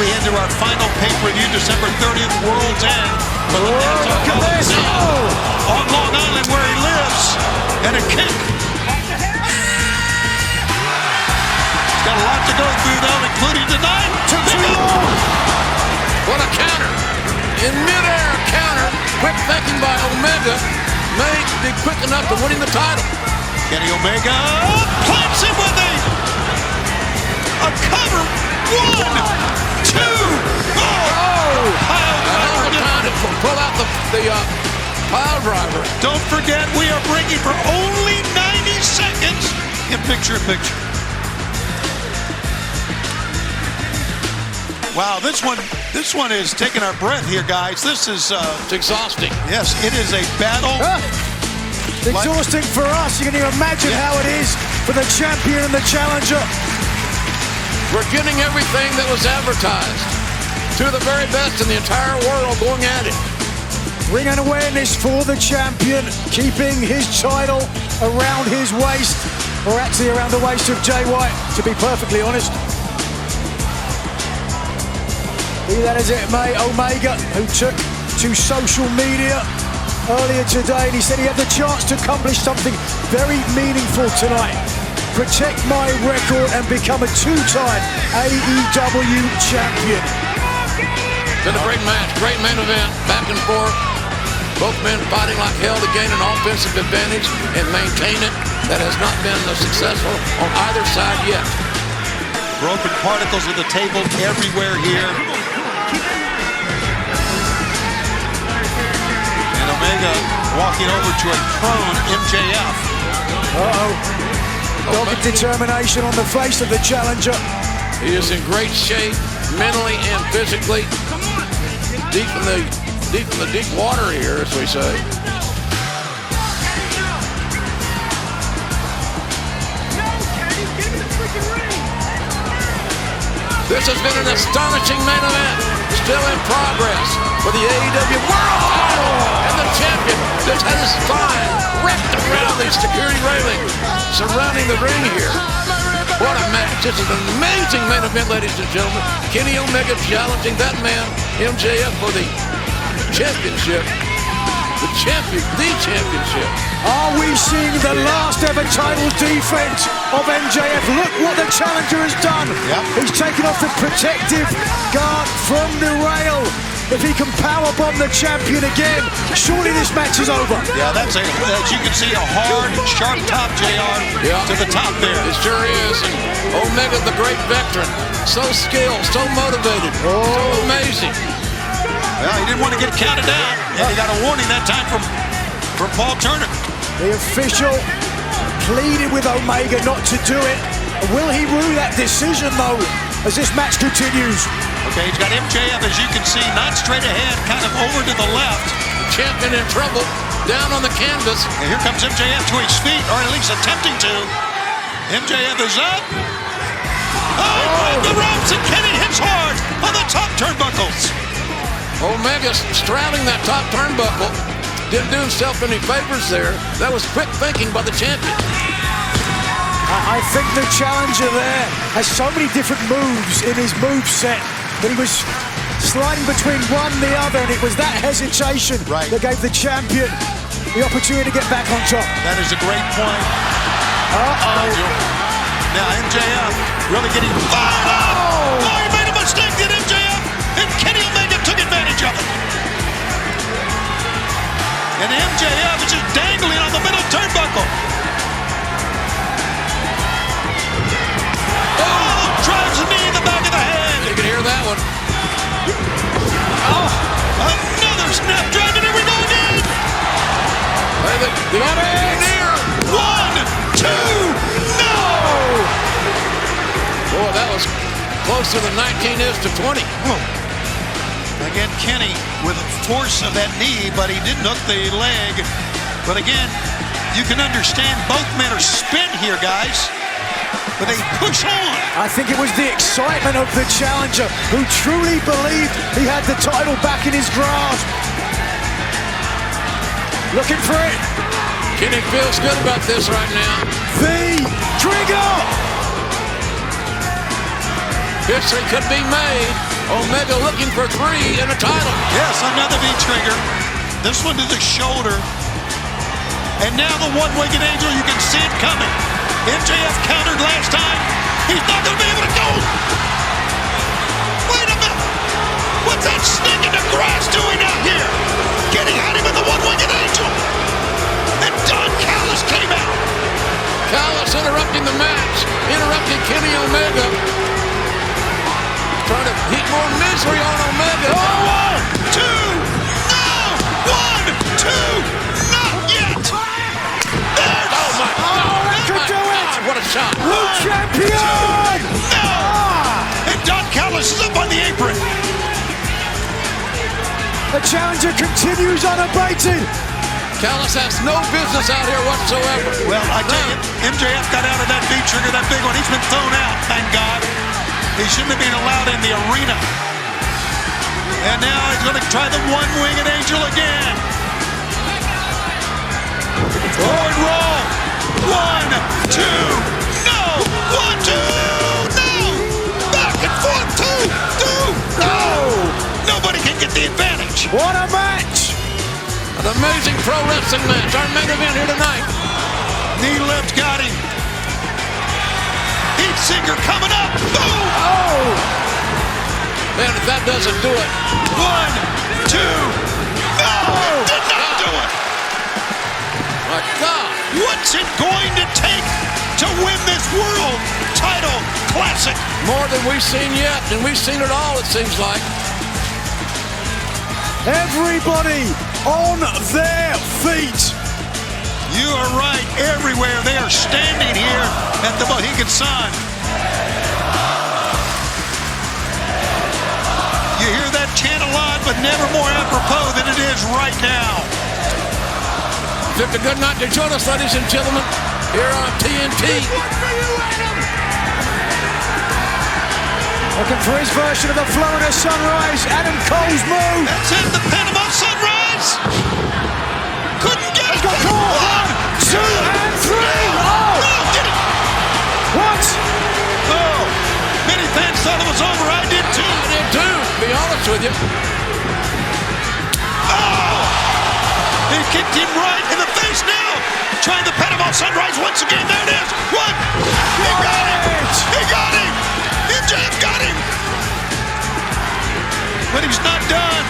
we head to our final pay-per-view December 30th, World's End. For the Nassau Coliseum on Long Island where he lives. And a kick. He's got a lot to go through though, including tonight. What a counter. In midair counter. Quick thinking by Omega may be quick enough to winning the title. Kenny Omega oh, plants him with a, a cover. One, two, oh! Pile And now driver. it's time to pull out the, the uh, pile driver. Don't forget, we are breaking for only 90 seconds in picture in picture. Wow, this one, this one is taking our breath here, guys. This is, uh, It's exhausting. yes, it is a battle. Exhausting for us. You can even imagine how it is for the champion and the challenger. We're getting everything that was advertised. Of the very best in the entire world going at it. Bring an awareness for the champion, keeping his title around his waist, or actually around the waist of Jay White, to be perfectly honest. Be that as it may, Omega, who took to social media earlier today, and he said he had the chance to accomplish something very meaningful tonight. Protect my record and become a two-time AEW champion. Been a great match, great main event, back and forth. Both men fighting like hell to gain an offensive advantage and maintain it. That has not been successful on either side yet. Broken particles of the table everywhere here. And Omega walking over to a prone MJF. Uh-oh. Dogged determination on the face of the challenger. He is in great shape, mentally and physically. Deep in the deep in the deep water here, as we say. This has been an astonishing main event, still in progress for the AEW World Title, and the champion just had his spine wrapped around the security railing surrounding the ring here. What a match! This is an amazing main event, ladies and gentlemen. Kenny Omega challenging that man, MJF, for the championship. The champion, the championship. Are we seeing the last ever title defense of MJF? Look what the challenger has done. Yep. He's taken off the protective guard from the rail. If he can powerbomb the champion again, surely this match is over. Yeah, that's a, as you can see, a hard, sharp top, JR, Yeah. to the top there. It sure is. And Omega, the great veteran, so skilled, so motivated, so oh. amazing. Well, he didn't want to get counted out, and he got a warning that time from, from Paul Turner. The official pleaded with Omega not to do it. Will he rue that decision though as this match continues? Okay, he's got MJF, as you can see, not straight ahead, kind of over to the left. Champion in trouble, down on the canvas. And here comes MJF to his feet, or at least attempting to. MJF is up. Oh, grabbed the ropes, and Kenny hits hard on the top turnbuckles. Omega straddling that top turnbuckle. Didn't do himself any favors there. That was quick thinking by the champion. I, I think the challenger there has so many different moves in his move set that he was sliding between one and the other, and it was that hesitation Right. that gave the champion the opportunity to get back on top. That is a great point. Uh-oh. Now MJF really getting fired up. Oh! oh, he made a mistake, did MJF? And Kenny Omega took advantage of it. And MJF is just dangling on the middle turnbuckle. Oh, drives in the You can hear that one. Oh, another snap dragon. Here we go again. The, the engineer. One, two, no. Boy, that was closer than 19 is to 20. Again, Kenny with the force of that knee, but he didn't hook the leg. But again, you can understand both men are spent here, guys. But they push on. I think it was the excitement of the challenger who truly believed he had the title back in his grasp. Looking for it. Kenny feels good about this right now. The trigger. History could be made. Omega looking for three in a title. Yes, another V trigger. This one to the shoulder. And now the one-winged angel, you can see it coming. MJF countered last time. He's not going to be able to go. Wait a minute. What's that snake in the grass doing out here? Getting at him with the one-winged angel. And Don Callis came out. Callis interrupting the match, interrupting Kenny Omega. Trying to heap more misery on Omega. One, two, no! One, two, What a shot! New champion. No! And Don Callis is up on the apron. The challenger continues unabated. Callis has no business out here whatsoever. Well, I tell you, MJF got out of that V trigger, that big one. He's been thrown out, thank God. He shouldn't have been allowed in the arena. And now he's going to try the one-winged angel again. Oh, Forward roll. One, two, no. One, two, no. Back and forth, two, two, no. Nobody can get the advantage. What a match! An amazing pro wrestling match. Our main event here tonight. Knee lift got him. Heat Seeker coming up. Boom. Oh! Man, if that doesn't do it, One, two, no, did not do it. My God. What's it going to take to win this world title classic? More than we've seen yet, and we've seen it all, it seems like. Everybody on their feet. You are right. Everywhere they are standing here at the Mohegan Sun. You hear that chant a lot, but never more apropos than it is right now. Took a good night to join us, ladies and gentlemen, here on TNT. Looking for his version of the Florida Sunrise, Adam Cole's move. That's it, the Panama Sunrise. Couldn't get it. Got caught. One, two, and three. Oh! Oh, get it. What? Oh, many fans thought it was over. I did too. I did too, to be honest with you. Kicked him right in the face now. Trying the Panama Sunrise once again. There it is. One. He got him. He got him. MJF got him. But he's not done.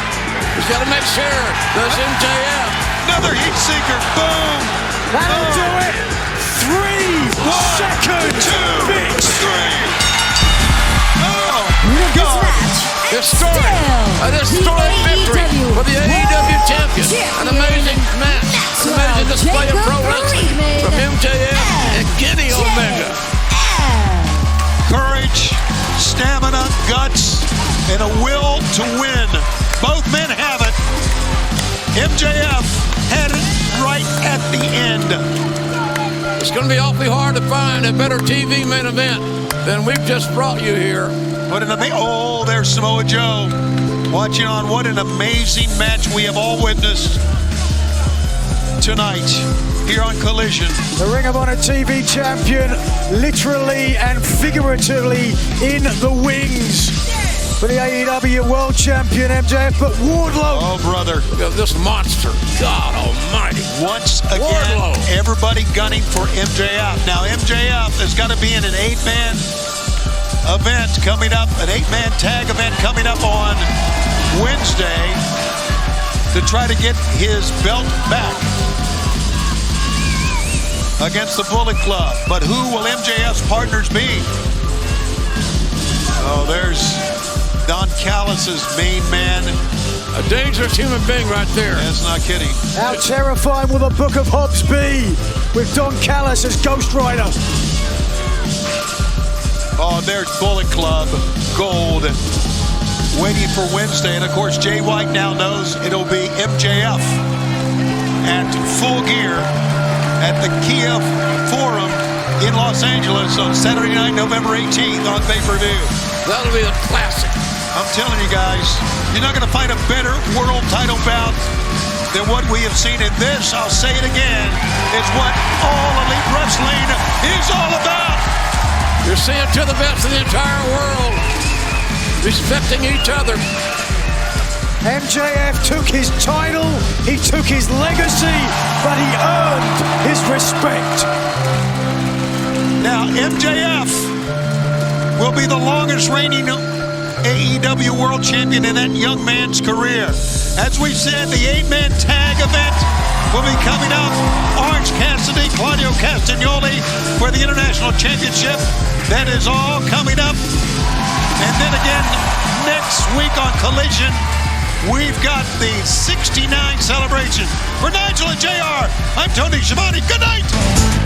He's got to make sure. Does MJF. Another heat seeker. Boom. That'll do it. Three One, seconds. two, Fix. three. Historic. An historic victory for the AEW champion. An amazing match. An amazing display of pro wrestling from MJF and Kenny Omega. Courage, stamina, guts, and a will to win. Both men have it. MJF had it right at the end. It's going to be awfully hard to find a better TV main event than we've just brought you here. What an amazing. Oh, there's Samoa Joe. Watching on what an amazing match we have all witnessed tonight here on Collision. The Ring of Honor TV champion, literally and figuratively in the wings for the AEW World Champion MJF. But Wardlow, Oh, brother. This monster. God almighty. Once again, Wardlow. everybody gunning for MJF. Now, MJF has got to be in an eight man event coming up, an eight man tag event coming up on Wednesday to try to get his belt back against the Bullet Club. But who will MJF's partners be? Oh, there's Don Callis's main man. A dangerous human being right there. That's not kidding. how terrifying will the Book of Hobbs be with Don Callis as Ghost Rider? Oh, there's Bullet Club Gold waiting for Wednesday. And of course, Jay White now knows it'll be MJF at full gear at the Kia Forum in Los Angeles on Saturday night, November 18th on pay per view. That'll be a classic. I'm telling you guys, you're not going to find a better world title bout than what we have seen. in this, I'll say it again, is what all elite wrestling is all about. You're seeing to the best in the entire world respecting each other. MJF took his title, he took his legacy, but he earned his respect. Now, MJF will be the longest reigning AEW World Champion in that young man's career. As we said, the eight-man tag event will be coming up. Orange Cassidy, Claudio Castagnoli for the International Championship. That is all coming up. And then again, next week on Collision, we've got the 69 celebration. For Nigel and JR, I'm Tony Schiavone. Good night.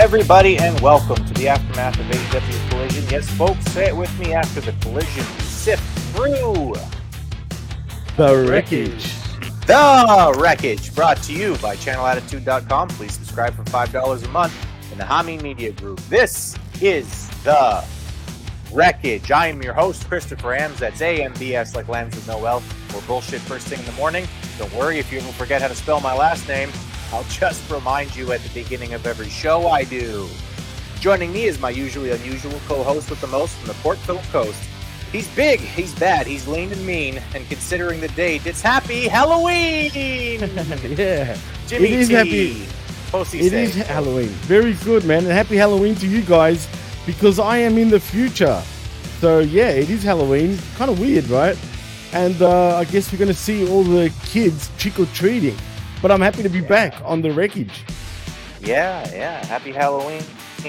Everybody, and welcome to the aftermath of AEW Collision. Yes, folks, say it with me after the collision. Sift through The wreckage. the wreckage, brought to you by ChannelAttitude.com. Please subscribe for five dollars a month in the Hami Media Group. This is the wreckage. I am your host, Christopher Ambs. That's AMBS, like Lambs with no L, or bullshit first thing in the morning. Don't worry if you ever forget how to spell my last name. I'll just remind you at the beginning of every show I do. Joining me is my usually unusual co-host with the most from the Port Phillip Coast. He's big, he's bad, he's lean and mean, and considering the date, it's Happy Halloween! yeah. Jimmy It is T. happy- Posty It is Halloween. Very good, man. And happy Halloween to you guys because I am in the future. So, yeah, it is Halloween. Kind of weird, right? And uh, I guess we're going to see all the kids trick or treating. But I'm happy to be back on the wreckage. Yeah, yeah. Happy Halloween.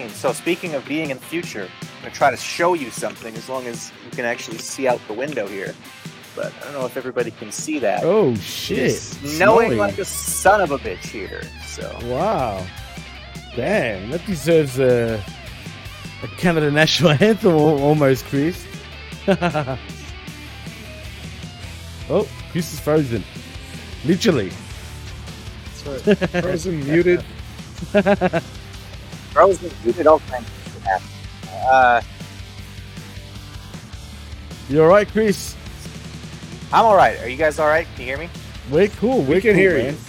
So speaking of being in the future, I'm gonna try to show you something as long as you can actually see out the window here. But I don't know if everybody can see that. Oh, shit. It's snowing Snowing. like a son of a bitch here. So Wow. Damn, that deserves a, a Canada national anthem almost, Chris. oh, Chris is frozen. Literally. Frozen, muted. frozen, muted, all kinds of shit happen. Uh, You alright, Chris? I'm all right. Are you guys all right? Can you hear me? We're cool. We're We can cool, hear man. you.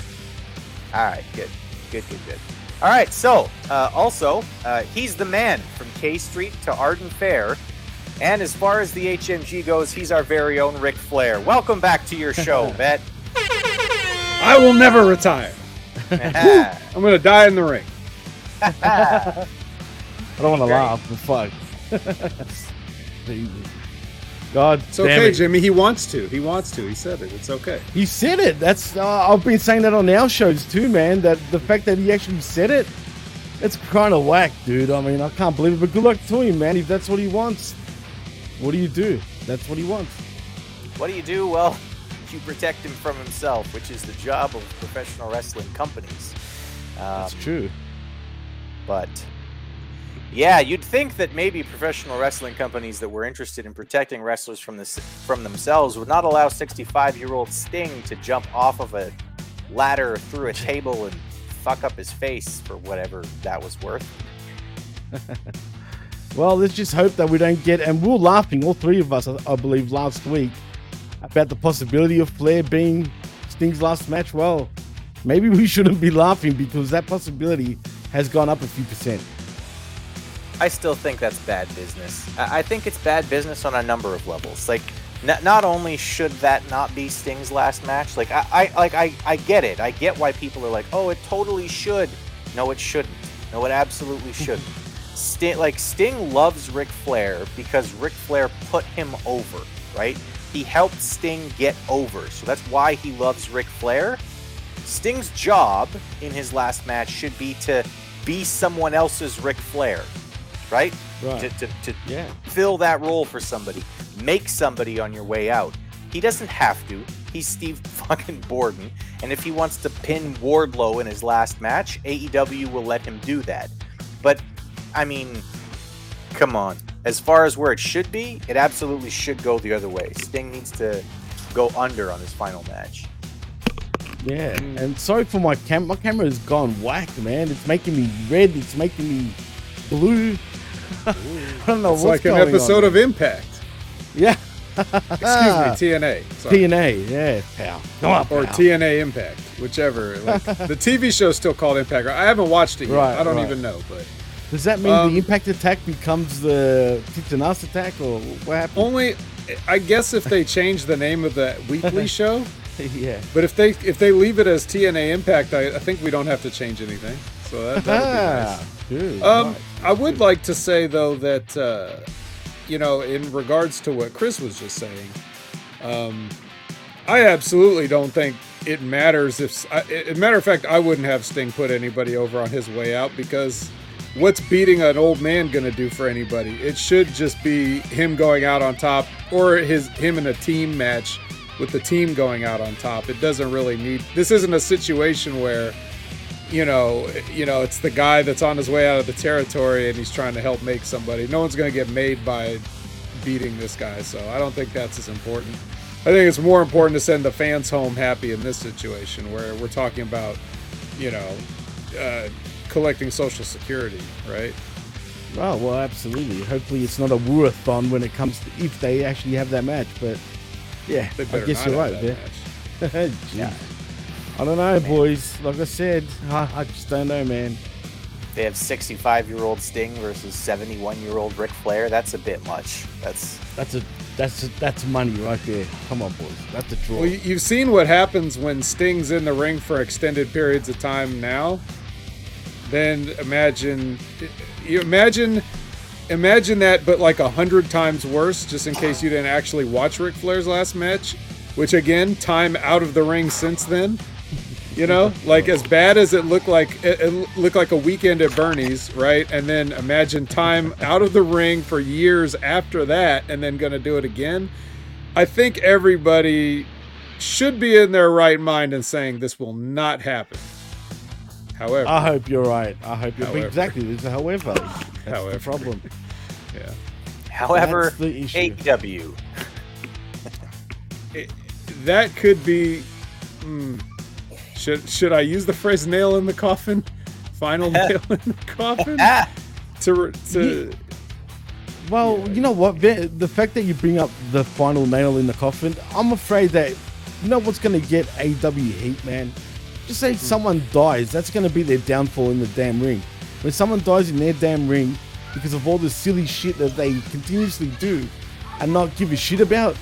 All right, good, good, good, good. All right, so uh, also uh, he's the man from K Street to Arden Fair, and as far as the HMG goes, he's our very own Ric Flair. Welcome back to your show, vet. I will never retire. I'm going to die in the ring. I don't want to laugh, but fuck. God It's damn okay, it. Jimmy. He wants to. He wants to. He said it. It's okay. He said it. That's uh, I've been saying that on our shows too, man. That the fact that he actually said it, it's kind of whack, dude. I mean, I can't believe it. But good luck to him, man. If that's what he wants, what do you do? That's what he wants. What do you do? Well, you protect him from himself, which is the job of professional wrestling companies. Um, That's true. But yeah, you'd think that maybe professional wrestling companies that were interested in protecting wrestlers from this from themselves would not allow 65-year-old Sting to jump off of a ladder through a table and fuck up his face for whatever that was worth. Well, let's just hope that we don't get. And we are laughing, all three of us, I, I believe, last week about the possibility of Flair being Sting's last match. Well, maybe we shouldn't be laughing because that possibility has gone up a few percent. I still think that's bad business. I think it's bad business on a number of levels. Like, n- not only should that not be Sting's last match, like I, I, like I, I get it. I get why people are like, oh, it totally should. No, it shouldn't. No, it absolutely shouldn't. Sting, like Sting loves Ric Flair because Ric Flair put him over, right? He helped Sting get over, so that's why he loves Ric Flair. Sting's job in his last match should be to be someone else's Ric Flair, right? Right. To, to, to Yeah. fill that role for somebody, make somebody on your way out. He doesn't have to. He's Steve fucking Borden, and if he wants to pin Wardlow in his last match, AEW will let him do that. But I mean, come on. As far as where it should be, it absolutely should go the other way. Sting needs to go under on his final match. Yeah, and sorry for my cam. My camera has gone whack, man. It's making me red. It's making me blue. I don't know what's going on. It's what's like an episode of Impact. Yeah. Excuse me, TNA. Sorry. TNA, yeah, pal. Come on, Or pal. TNA Impact, whichever. Like, the TV show's still called Impact. I haven't watched it yet. Right, I don't right. even know, but Does that mean Um, the impact attack becomes the ass attack, or what happened? only I guess if they change the name of the weekly show. yeah. But if they if they leave it as TNA Impact, I, I think we don't have to change anything. So that, would be nice. Good. Um. I would like to say though that uh, you know, in regards to what Chris was just saying, um, I absolutely don't think it matters if. I, matter of fact, I wouldn't have Sting put anybody over on his way out because what's beating an old man gonna do for anybody? It should just be him going out on top, or his him in a team match with the team going out on top. It doesn't really need. This isn't a situation where you know, you know, it's the guy that's on his way out of the territory and he's trying to help make somebody. No one's going to get made by beating this guy, so I don't think that's as important. I think it's more important to send the fans home happy in this situation where we're talking about, you know, uh, collecting Social Security, right? Oh well, absolutely. Hopefully, it's not a woorathon when it comes to if they actually have that match. But yeah, I guess not you're have right. that man. Jeez. I don't know, boys. Like I said, I, I just don't know, man. They have 65 year old Sting versus 71 year old Ric Flair. That's a bit much. That's That's a that's a, that's money right there. Come on, boys. That's a draw. Well, you've seen what happens when Sting's in the ring for extended periods of time now. Then imagine, you imagine, imagine that, but like a hundred times worse. Just in case you didn't actually watch Ric Flair's last match, which again, time out of the ring since then. You know, like as bad as it looked like, it, it looked like a weekend at Bernie's, right? And then imagine time out of the ring for years after that, and then to do it again. I think everybody should be in their right mind and saying this will not happen. However, I hope you're right. I hope you're However. exactly. There's a however. That's However. the problem. yeah, however That's the issue. AEW. that could be. hmm, should should I use the phrase "nail in the coffin"? Final nail in the coffin to to. Well, you know what? The, the fact that you bring up the final nail in the coffin, I'm afraid that you know what's going to get AW heat, man. Just say someone dies, that's going to be their downfall in the damn ring. When someone dies in their damn ring because of all the silly shit that they continuously do and not give a shit about,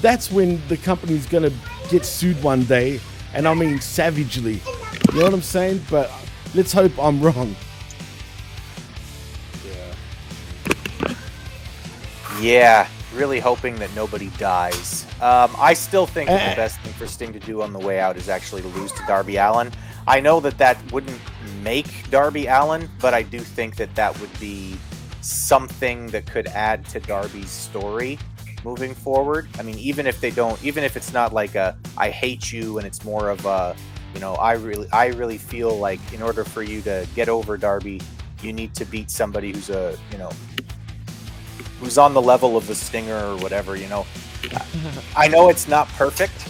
that's when the company's going to get sued one day, and I mean savagely. You know what I'm saying? But let's hope I'm wrong. Yeah. Yeah, really hoping that nobody dies. Um, I still think that Eh. the best thing for Sting to do on the way out is actually to lose to Darby Allin. I know that that wouldn't make Darby Allin, but I do think that that would be something that could add to Darby's story moving forward. I mean, even if they don't, even if it's not like a "I hate you" and it's more of a, you know, I really, I really feel like in order for you to get over Darby, you need to beat somebody who's a, you know, who's on the level of the Stinger or whatever, you know. I know it's not perfect,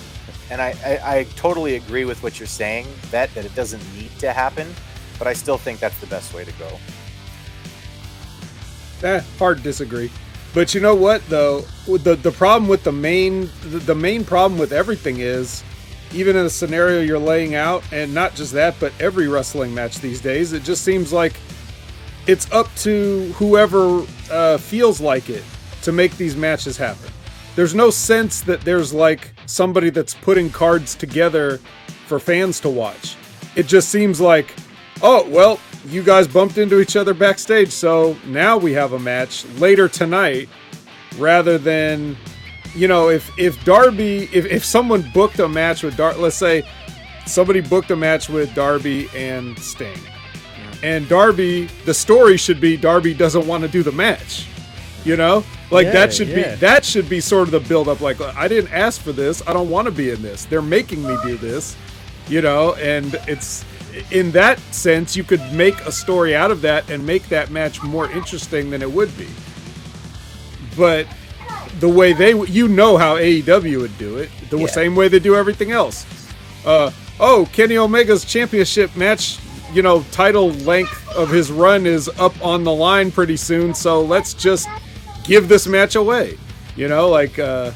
and I, I, I totally agree with what you're saying, that that it doesn't need to happen, but I still think that's the best way to go. Eh, hard to disagree. But you know what though? The the problem with the main the, the main problem with everything is even in the scenario you're laying out, and not just that, but every wrestling match these days, it just seems like it's up to whoever uh, feels like it to make these matches happen. There's no sense that there's like somebody that's putting cards together for fans to watch. It just seems like, oh, well, you guys bumped into each other backstage, so now we have a match later tonight rather than you know if if darby if, if someone booked a match with dar let's say somebody booked a match with darby and sting and darby the story should be darby doesn't want to do the match you know like Yeah, that should yeah. be that should be sort of the build up like i didn't ask for this i don't want to be in this they're making me do this you know and it's in that sense you could make a story out of that and make that match more interesting than it would be but the way they you know how AEW would do it the Yeah. same way they do everything else uh oh Kenny Omega's championship match you know title length of his run is up on the line pretty soon so let's just give this match away. You know like uh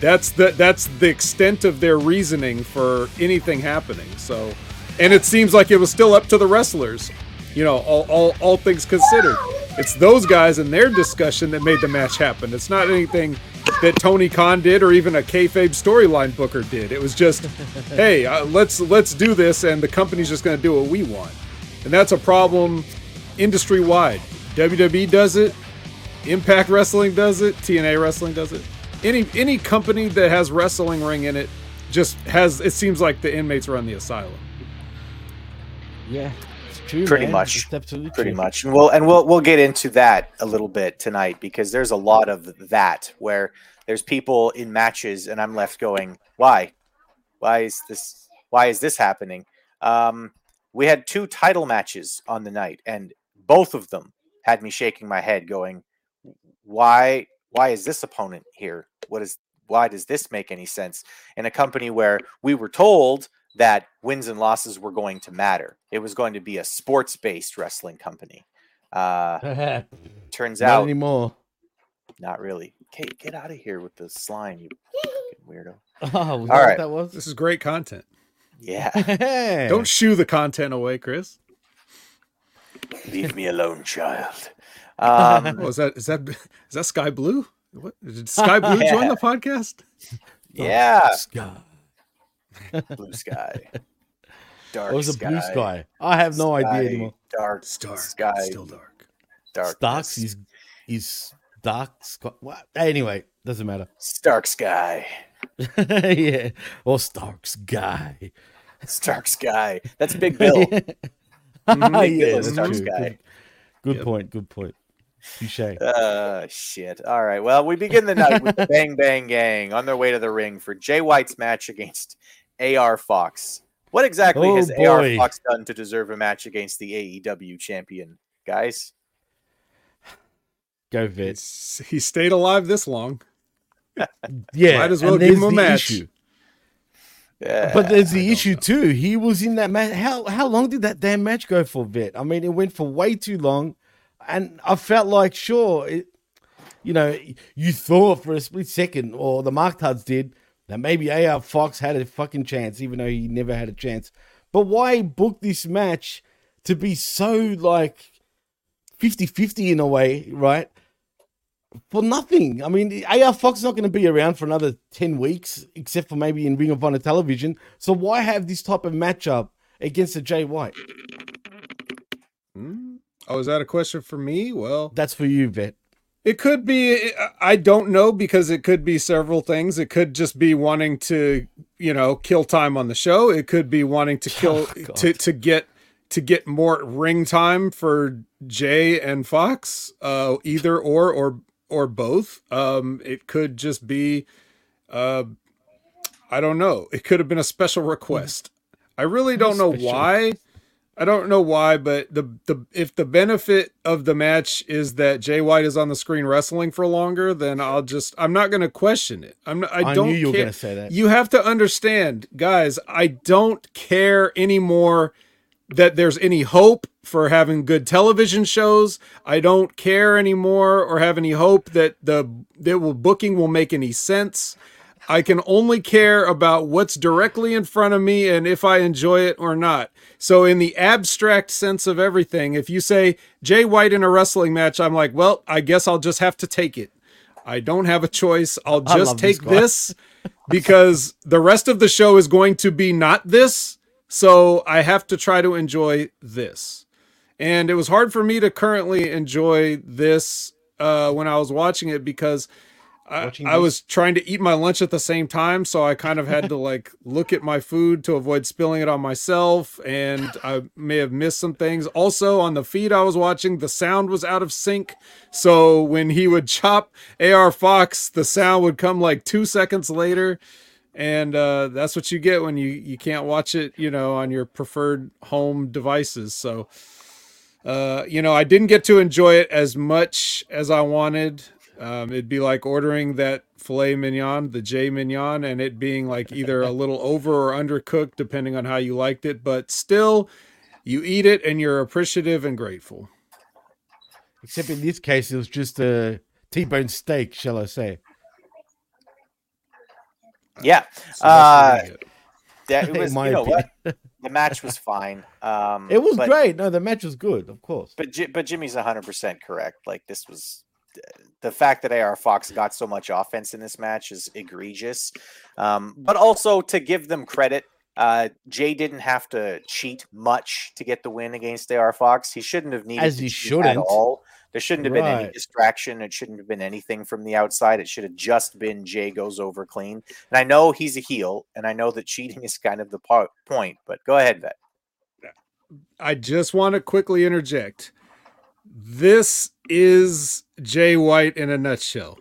that's the that's the extent of their reasoning for anything happening so. And it seems like it was still up to the wrestlers you know all, all, all things considered. It's those guys and their discussion that made the match happen. It's not anything that tony khan did or even a kayfabe storyline booker did. It was just hey uh, let's let's do this and the company's just going to do what we want. And that's a problem industry wide wwe does it impact wrestling does it tna wrestling does it. Any any company that has wrestling ring in it just has it seems like the inmates run the asylum. Yeah, true. Pretty man. much. Pretty much and we'll and we'll we'll get into that a little bit tonight because there's a lot of that where there's people in matches and i'm left going why why is this why is this happening um we had two title matches on the night, and both of them had me shaking my head, going, "Why? Why is this opponent here? What is? Why does this make any sense?" In a company where we were told that wins and losses were going to matter, it was going to be a sports-based wrestling company. Uh, turns Not out, anymore. not really. Kate, get out of here with the slime, you fucking weirdo. Oh, was that right. that was? This is great content. Yeah. Don't shoo the content away, Chris. Leave me alone, child. Um, Oh, is that is that is that Skye Blue? What did Skye Blue join the podcast? yeah. Sky. Blue sky. Dark It was a sky. blue sky. I have no idea anymore. Dark Dark, sky. still dark. Dark. Starks is is dark sky. What? Anyway, doesn't matter. Stark sky. yeah, or Stark's guy. Stark sky. That's Big Bill. yeah, Big Bill that's Stark true. sky. Good, good point. Good point. Touche. Uh, shit. All right. Well, we begin the night with the Bang Bang Gang on their way to the ring for Jay White's match against AR Fox. What exactly Oh, has AR. Fox done to deserve a match against the AEW champion, guys? Go vet. It's- he stayed alive this long. Yeah, Might as well and give him a the match. issue. Yeah. But there's the issue too. He was in that match. How how long did that damn match go for, Vet? I mean, it went for way too long, and I felt like sure, it, you know, you thought for a split second, or the Mark Tuds did, that maybe AR Fox had a fucking chance, even though he never had a chance. But why book this match to be so like 50-50 in a way, right? for nothing. I mean, AR Fox is not going to be around for another 10 weeks, except for maybe in Ring of Honor television. So why have this type of matchup against a Jay White? Hmm? Oh, is that a question for me? Well, That's for you, Vet. It could be. I don't know because it could be several things. It could just be wanting to, you know, kill time on the show. It could be wanting to kill Oh, to to get to get more ring time for Jay and Fox. Uh, either or or or both. Um, it could just be. Uh, I don't know. It could have been a special request. I really don't know why. I don't know why, but the the if the benefit of the match is that Jay White is on the screen wrestling for longer, then I'll just I'm not going to question it. I'm not, I I don't knew you were gonna say that. You have to understand, guys, I don't care anymore that there's any hope for having good television shows. I don't care anymore or have any hope that the that will booking will make any sense. I can only care about what's directly in front of me and if I enjoy it or not. So, in the abstract sense of everything, if you say Jay White in a wrestling match, I'm like, well, I guess I'll just have to take it. I don't have a choice. I'll just love this take this because the rest of the show is going to be not this. So, I have to try to enjoy this. And it was hard for me to currently enjoy this uh, when I was watching it because I, I was trying to eat my lunch at the same time, so I kind of had to like look at my food to avoid spilling it on myself, and I may have missed some things. Also, on the feed I was watching, the sound was out of sync, so when he would chop AR Fox, the sound would come like two seconds later, and uh, that's what you get when you you can't watch it, you know, on your preferred home devices. So uh, you know, I didn't get to enjoy it as much as I wanted. Um, it'd be like ordering that filet mignon, the J mignon, and it being like either a little over or undercooked, depending on how you liked it. But still, you eat it and you're appreciative and grateful. Except in this case, it was just a T-bone steak, shall I say? Yeah. So that's Uh, what I get. that it In was. my You know what? opinion. The match was fine. Um, It was but- great. No, the match was good, of course. But but Jimmy's 100% correct. Like this was the fact that AR Fox got so much offense in this match is egregious. Um, but also to give them credit, uh, Jay didn't have to cheat much to get the win against AR Fox. He shouldn't have needed As to he cheat at shouldn't. all. There shouldn't have been any distraction. It shouldn't have been anything from the outside. It should have just been Jay goes over clean. And I know he's a heel, and I know that cheating is kind of the po- point. But go ahead, Vet. I just want to quickly interject. This is Jay White in a nutshell.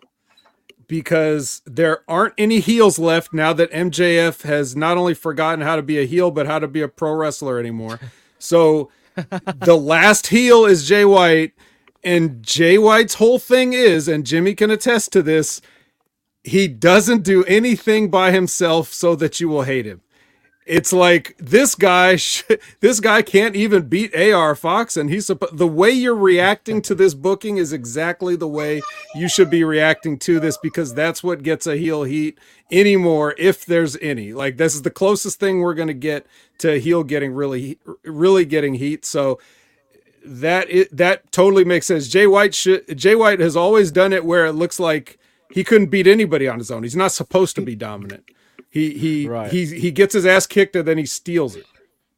Because there aren't any heels left now that MJF has not only forgotten how to be a heel, but how to be a pro wrestler anymore. So the last heel is Jay White, and Jay White's whole thing is, and Jimmy can attest to this, he doesn't do anything by himself so that you will hate him. It's like this guy, sh- this guy can't even beat AR Fox, and he's suppo- the way you're reacting to this booking is exactly the way you should be reacting to this because that's what gets a heel heat anymore, if there's any. Like this is the closest thing we're gonna get to heel getting really, really getting heat. So that it that totally makes sense. Jay White should Jay White has always done it where it looks like he couldn't beat anybody on his own. He's not supposed to be dominant. He he Right. he he gets his ass kicked and then he steals it.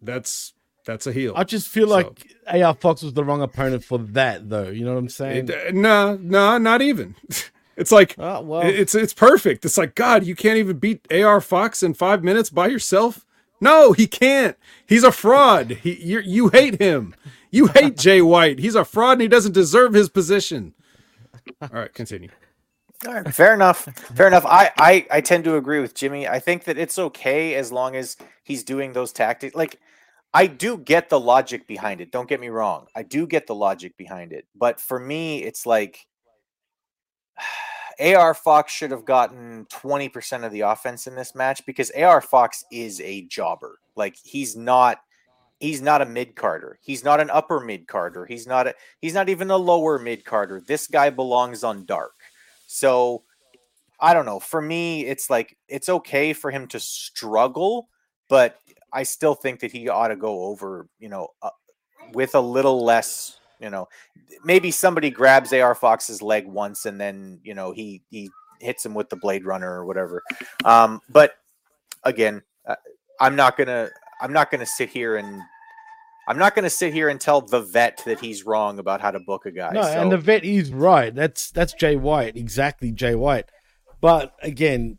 That's that's a heel. I just feel like AR Fox was the wrong opponent for that, though. You know what I'm saying? It- uh, no, no, not even. It's like Oh, well. it's it's perfect. It's like God, you can't even beat AR Fox in five minutes by yourself. No, he can't. He's a fraud. He you you hate him. You hate Jay White. He's a fraud and he doesn't deserve his position. All right, continue. All right, fair enough. Fair enough. I, I I tend to agree with Jimmy. I think that it's okay as long as he's doing those tactics. Like, I do get the logic behind it. Don't get me wrong. I do get the logic behind it. But for me, it's like AR Fox should have gotten 20% of the offense in this match because AR Fox is a jobber. Like he's not he's not a mid carder. He's not an upper mid carder. He's not a he's not even a lower mid carder. This guy belongs on dark. So I don't know. For me, it's like it's okay for him to struggle, but I still think that he ought to go over, you know, uh, with a little less, you know, maybe somebody grabs AR Fox's leg once and then, you know, he he hits him with the Blade Runner or whatever. Um, but again, uh, I'm not gonna I'm not gonna sit here and I'm not gonna sit here and tell the vet that he's wrong about how to book a guy. No, so- and the vet is right. That's that's Jay White, exactly Jay White. But again,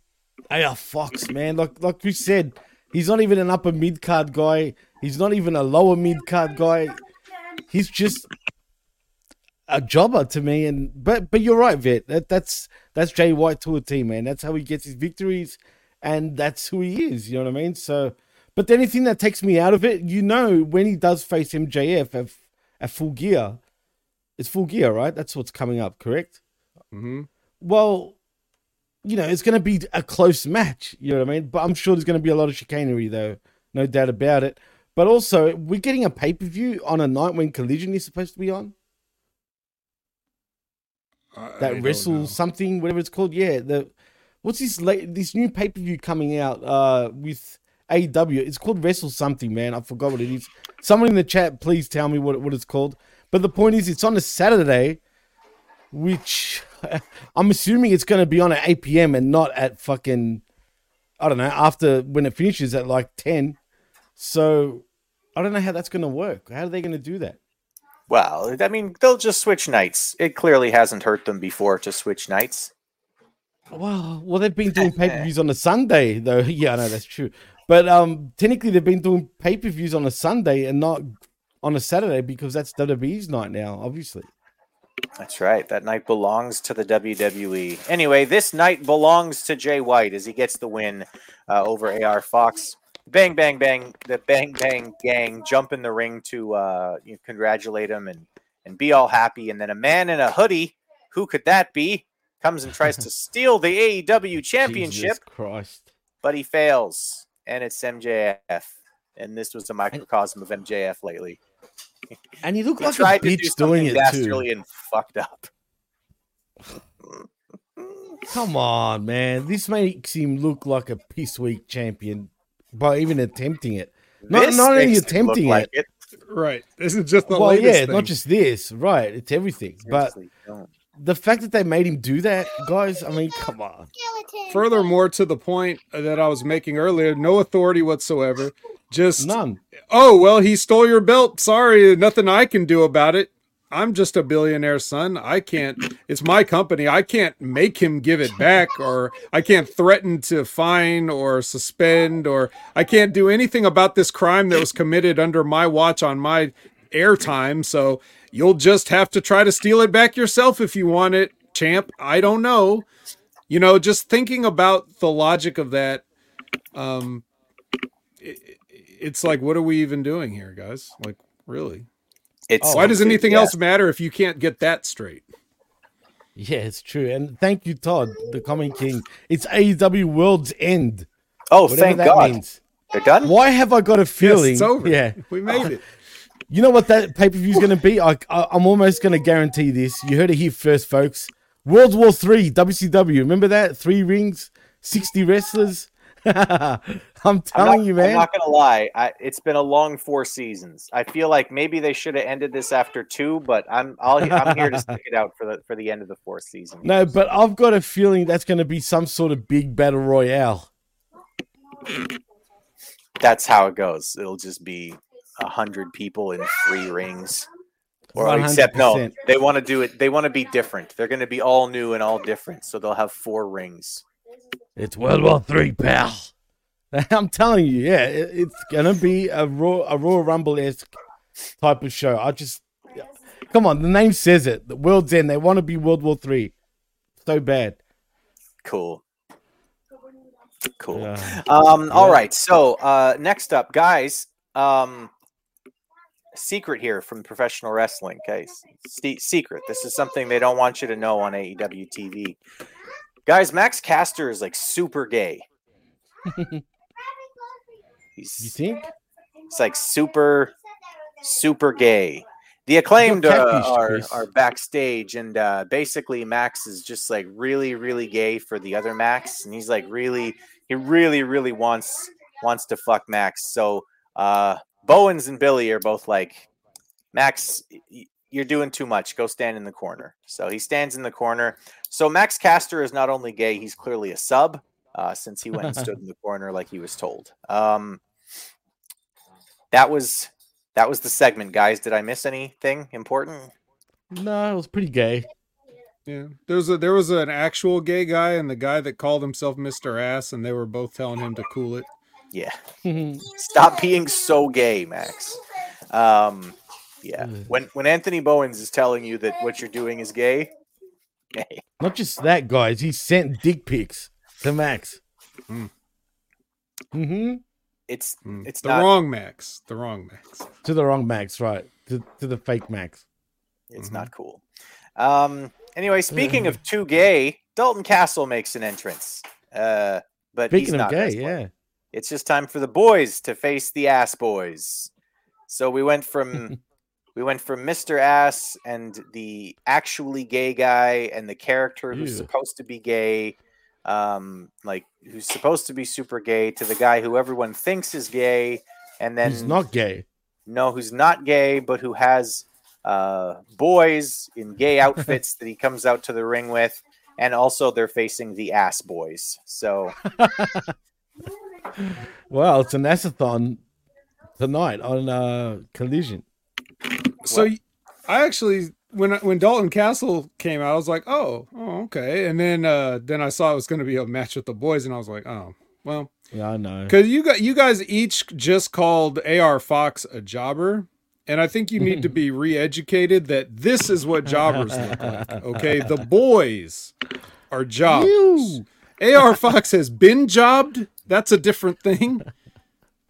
AR Fox, man, like like we said, he's not even an upper mid card guy. He's not even a lower mid card guy. He's just a jobber to me. And but but you're right, Vet. That that's that's Jay White to a team, man. That's how he gets his victories, and that's who he is. You know what I mean? So, but the only thing that takes me out of it, you know, when he does face MJF at, at full gear, it's full gear, right? That's what's coming up, correct? Mm-hmm. Well, you know, it's going to be a close match. You know what I mean? But I'm sure there's going to be a lot of chicanery, though, no doubt about it. But also, we're getting a pay per view on a night when Collision is supposed to be on. That wrestle something, whatever it's called. Yeah, the what's this late this new pay per view coming out uh with AEW? It's called Wrestle something, man. I forgot what it is. Someone in the chat, please tell me what what it's called. But the point is, it's on a Saturday, which I'm assuming it's going to be on at 8 p.m. and not at fucking I don't know after when it finishes at like 10. So I don't know how that's going to work. How are they going to do that? Well, I mean, they'll just switch nights. It clearly hasn't hurt them before to switch nights. Well, well, they've been doing pay per views on a Sunday, though. Yeah, I know that's true. But um, technically, they've been doing pay per views on a Sunday and not on a Saturday because that's WWE's night now, obviously. That's right. That night belongs to the WWE. Anyway, this night belongs to Jay White as he gets the win uh, over AR Fox. Bang, bang, bang. The Bang Bang Gang jump in the ring to uh, you know, congratulate him and, and be all happy. And then a man in a hoodie, who could that be, comes and tries to steal the AEW championship, Jesus Christ. but he fails. And it's MJF. And this was a microcosm of MJF lately. And he looked He like a tried to do doing something it dastardly too. and fucked up. Come on, man. This makes him look like a piss weak champion by even attempting it. Not, This not only makes him attempting like it. Right. This is just the well, latest yeah, thing. not just this, right? It's everything. But Seriously, don't. The fact that they made him do that, guys, I mean, come on. Furthermore, to the point that I was making earlier, no authority whatsoever. Just none. Oh well, he stole your belt. Sorry, nothing I can do about it. I'm just a billionaire son. I can't. It's my company. I can't make him give it back, or I can't threaten to fine or suspend, or I can't do anything about this crime that was committed under my watch on my airtime. So you'll just have to try to steal it back yourself if you want it, champ. I don't know. You know, just thinking about the logic of that, um, it, it's like, what are we even doing here, guys? Like, really? It's Why does anything yeah. else matter if you can't get that straight? Yeah, it's true. And thank you, Todd, the Common King. It's AEW World's End. Oh, Whatever thank God. means. They're done? Why have I got a feeling? it's over. Yeah, We made it. You know what that pay per view is going to be? I, I, I'm almost going to guarantee this. You heard it here first, folks. World War Three, WCW. Remember that? Three rings, sixty wrestlers. I'm I'm telling not, you, man. I'm not gonna lie. I, it's been a long four seasons. I feel like maybe they should have ended this after two, but I'm I'll, I'm here to stick it out for the for the end of the fourth season. No, but I've got a feeling that's going to be some sort of big battle royale. That's how it goes. It'll just be a hundred people in three rings. Or except no, they want to do it. They want to be different. They're going to be all new and all different. So they'll have four rings. It's World War Three, pal. I'm telling you, yeah, it, it's gonna be a raw, a Royal Rumble esque type of show. I just, yeah. come on, the name says it. The World's End. They want to be World War Three, so bad. Cool. Cool. Yeah. Um, all Yeah. right. So uh, next up, guys, um, secret here from professional wrestling. Okay, Se- secret. This is something they don't want you to know on AEW TV. Guys, Max Caster is like super gay. You He's think? it's like super, super gay. The acclaimed uh, are, are backstage, and uh, basically Max is just like really, really gay for the other Max, and he's like really, he really, really wants wants to fuck Max. So uh, Bowens and Billy are both like, Max, y- y- you're doing too much. Go stand in the corner. So he stands in the corner. So Max Caster is not only gay, he's clearly a sub, uh, since he went and stood in the corner like he was told. Um, that was that was the segment, guys. Did I miss anything important? No, it was pretty gay. Yeah, there was a there was an actual gay guy and the guy that called himself Mister Ass, and they were both telling him to cool it. Yeah. Stop being so gay, Max. Um, yeah. When when Anthony Bowens is telling you that what you're doing is gay, hey, Not just that, guys. He sent dick pics to Max. Mm. hmm it's Mm. it's the not wrong Max. The wrong Max. To the wrong Max, right? To, to the fake Max. it's Mm-hmm. not cool. Um. Anyway, speaking of too gay, Dalton Castle makes an entrance. Uh, but he's Speaking of not gay, wrestling. yeah. It's just time for the boys to face the ass boys. So we went from we went from Mr. Ass and the actually gay guy and the character who's supposed to be gay, um, like who's supposed to be super gay, to the guy who everyone thinks is gay, and then He's not gay. no, who's not gay, but who has uh, boys in gay outfits that he comes out to the ring with, and also they're facing the ass boys. So Well, it's an asathon tonight on uh, Collision. So I actually when when Dalton Castle came out, I was like, oh, oh, okay. And then uh then I saw it was going to be a match with the boys, and I was like, oh, well, Yeah, I know. because you got you guys each just called AR Fox a jobber. And I think you need to be re-educated that this is what jobbers look like. Okay, the boys are jobbers. AR Fox has been jobbed. That's a different thing.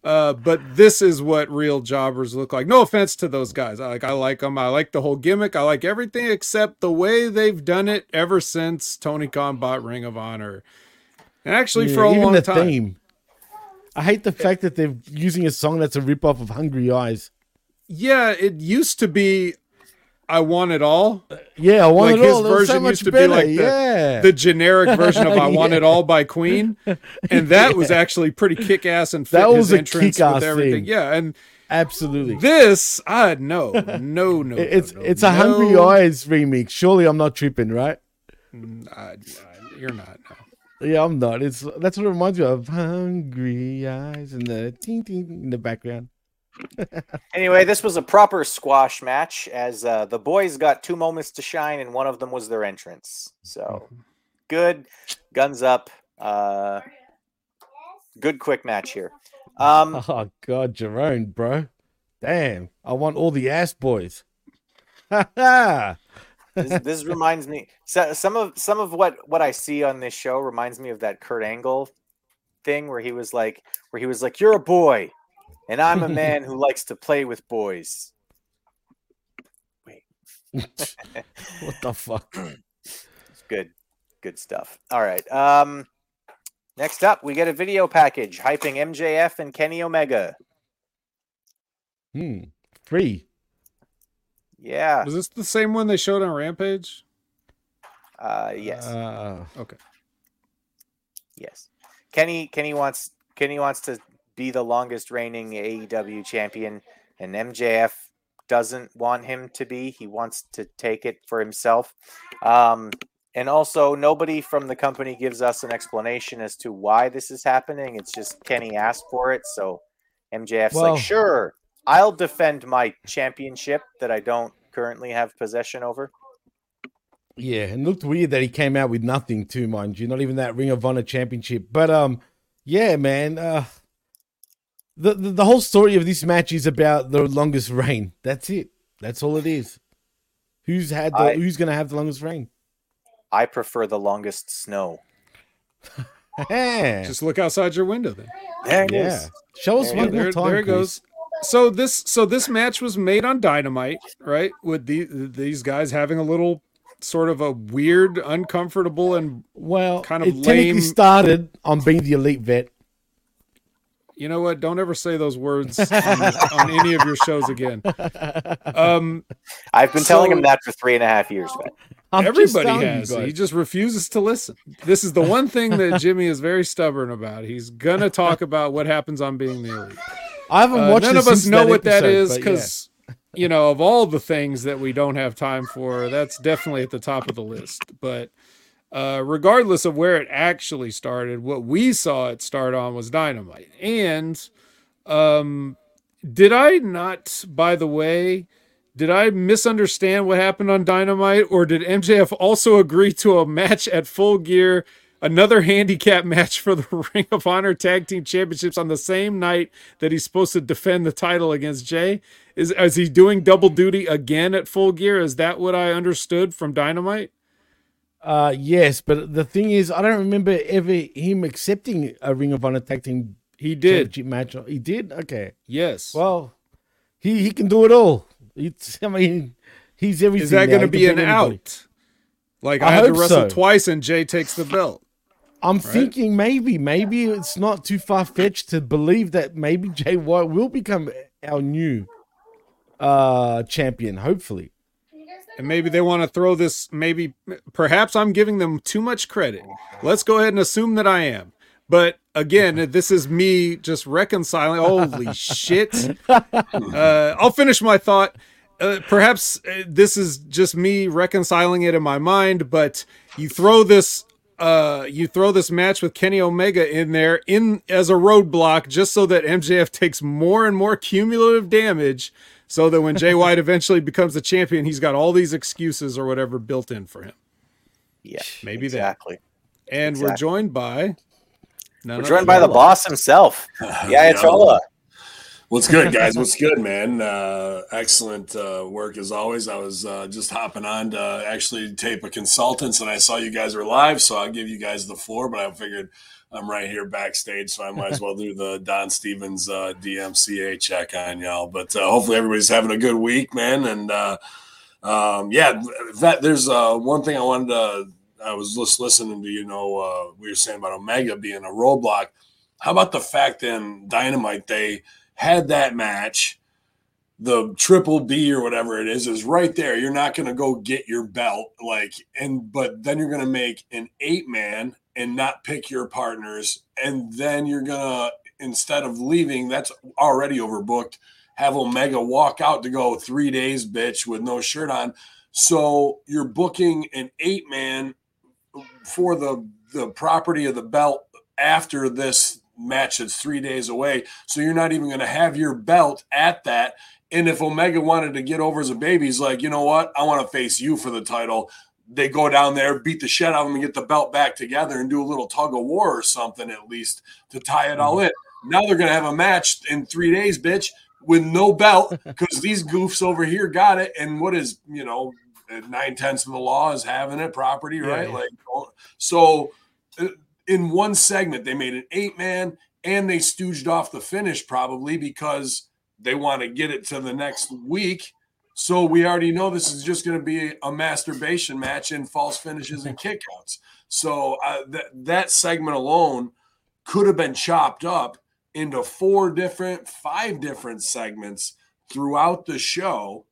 Uh, but this is what real jobbers look like. No offense to those guys. I like I like them. I like the whole gimmick. I like everything except the way they've done it ever since Tony Khan bought Ring of Honor. And actually for a even long the time. theme. I hate the fact that they're using a song that's a ripoff of Hungry Eyes. Yeah, it used to be I want it all. Yeah, I want like it all. It was so much used to better, be like the, yeah. the generic version of I Want Yeah. It All by Queen. And that was actually pretty kick ass and fit That his was a entrance kick-ass with everything. thing. Yeah, and Absolutely. this, uh, I no, no, no. it's no, it's a no. Hungry Eyes remix. Surely I'm not tripping, right? Mm, I- I- you're not. No. Yeah, I'm not. It's that's what it reminds me of. Hungry Eyes and the ting ting in the background. Anyway, this was a proper squash match as uh, the boys got two moments to shine, and one of them was their entrance. So good, guns up. Uh, good quick match here. Um, Oh God, Jerome, bro. Damn, I want all the ass boys. Ha ha. this, this reminds me so, some of some of what what I see on this show reminds me of that Kurt Angle thing where he was like where he was like you're a boy and I'm a man who likes to play with boys. Wait. what the fuck? It's good, good stuff. All right. Um, next up, we get a video package hyping MJF and Kenny Omega. Hmm. Free. Yeah. Was this the same one they showed on Rampage? Uh, yes. Uh, Okay. Yes. Kenny Kenny wants Kenny wants to be the longest reigning AEW champion and MJF doesn't want him to be. He wants to take it for himself. Um and also nobody from the company gives us an explanation as to why this is happening. It's just Kenny asked for it, so MJF's Well- like, "Sure, I'll defend my championship that I don't currently have possession over." Yeah, and looked weird that he came out with nothing too, mind you. Not even that Ring of Honor championship. But um, yeah, man. Uh, the, the the whole story of this match is about the longest reign. That's it. That's all it is. Who's had the I- Who's gonna have the longest reign? I prefer the longest snow. Just look outside your window then. There it is. yeah. Show us There one more time, there it Chris. goes. So this so this match was made on Dynamite, right? With the, these guys having a little sort of a weird, uncomfortable, and Well, kind of it technically lame. started on being the elite vet. You know what? Don't ever say those words on, on any of your shows again. Um, I've been telling him that for three and a half years, man. Everybody telling you has. He just refuses to listen. This is the one thing that Jimmy is very stubborn about. He's gonna talk about what happens on being the elite. I haven't Uh, watched none of us know that what that episode, is but yeah. because you know of all the things that we don't have time for that's definitely at the top of the list but uh, regardless of where it actually started what we saw it start on was dynamite and um did i not by the way did i misunderstand what happened on dynamite or did mjf also agree to a match at full gear another handicap match for the Ring of Honor Tag Team Championships on the same night that he's supposed to defend the title against Jay. Is is he doing double duty again at Full Gear? Is that what I understood from Dynamite? Uh, yes, but the thing is, I don't remember ever him accepting a Ring of Honor tag team He did. match. He did. Okay. Yes. Well, he he can do it all. It's. I mean, he's everything. Is that going to be an anybody. out? Like I I, had to wrestle so. twice and Jay takes the belt. I'm thinking maybe, maybe it's not too far fetched to believe that maybe Jay White will become our new uh champion. Hopefully. And maybe they want to throw this. Maybe, perhaps I'm giving them too much credit. Let's go ahead and assume that I am. But again, this is me just reconciling. Holy shit! Uh, I'll finish my thought. Uh, perhaps uh, this is just me reconciling it in my mind. But you throw this, uh, you throw this match with Kenny Omega in there in as a roadblock, just so that MJF takes more and more cumulative damage so that when Jay White eventually becomes the champion, he's got all these excuses or whatever built in for him. Yeah, Maybe that. exactly. And we're joined by. none We're joined by the boss himself. Yeah, it's Ola. What's good, guys? What's good, man? Uh, excellent uh, work as always. I was uh, just hopping on to actually tape a consultants, and I saw you guys were live, so I'll give you guys the floor. But I figured I'm right here backstage, so I might as well do the Don Stevens uh, DMCA check on y'all. But uh, hopefully, everybody's having a good week, man. And uh, um, yeah, that there's uh, one thing I wanted to. I was just listening to you know uh, we were saying about Omega being a roadblock. How about the fact in Dynamite they had that match, the triple B or whatever it is, is right there. You're not going to go get your belt, like, and but then you're going to make an eight man and not pick your partners, and then you're gonna instead of leaving, that's already overbooked. Have Omega walk out to go three days, bitch, with no shirt on. So you're booking an eight man for the the property of the belt after this match that's three days away. So you're not even going to have your belt at that. And if Omega wanted to get over as a baby, he's like, you know what? I want to face you for the title. They go down there, beat the shit out of them, and get the belt back together and do a little tug of war or something at least to tie it all in. Now they're going to have a match in three days, bitch, with no belt because these goofs over here got it. And what is, you know, nine tenths of the law is having it property, right? Yeah. Like, so uh, in one segment, they made an eight man and they stooged off the finish probably because they want to get it to the next week. So we already know this is just going to be a masturbation match in false finishes and kickouts. So uh, that that segment alone could have been chopped up into four different, five different segments throughout the show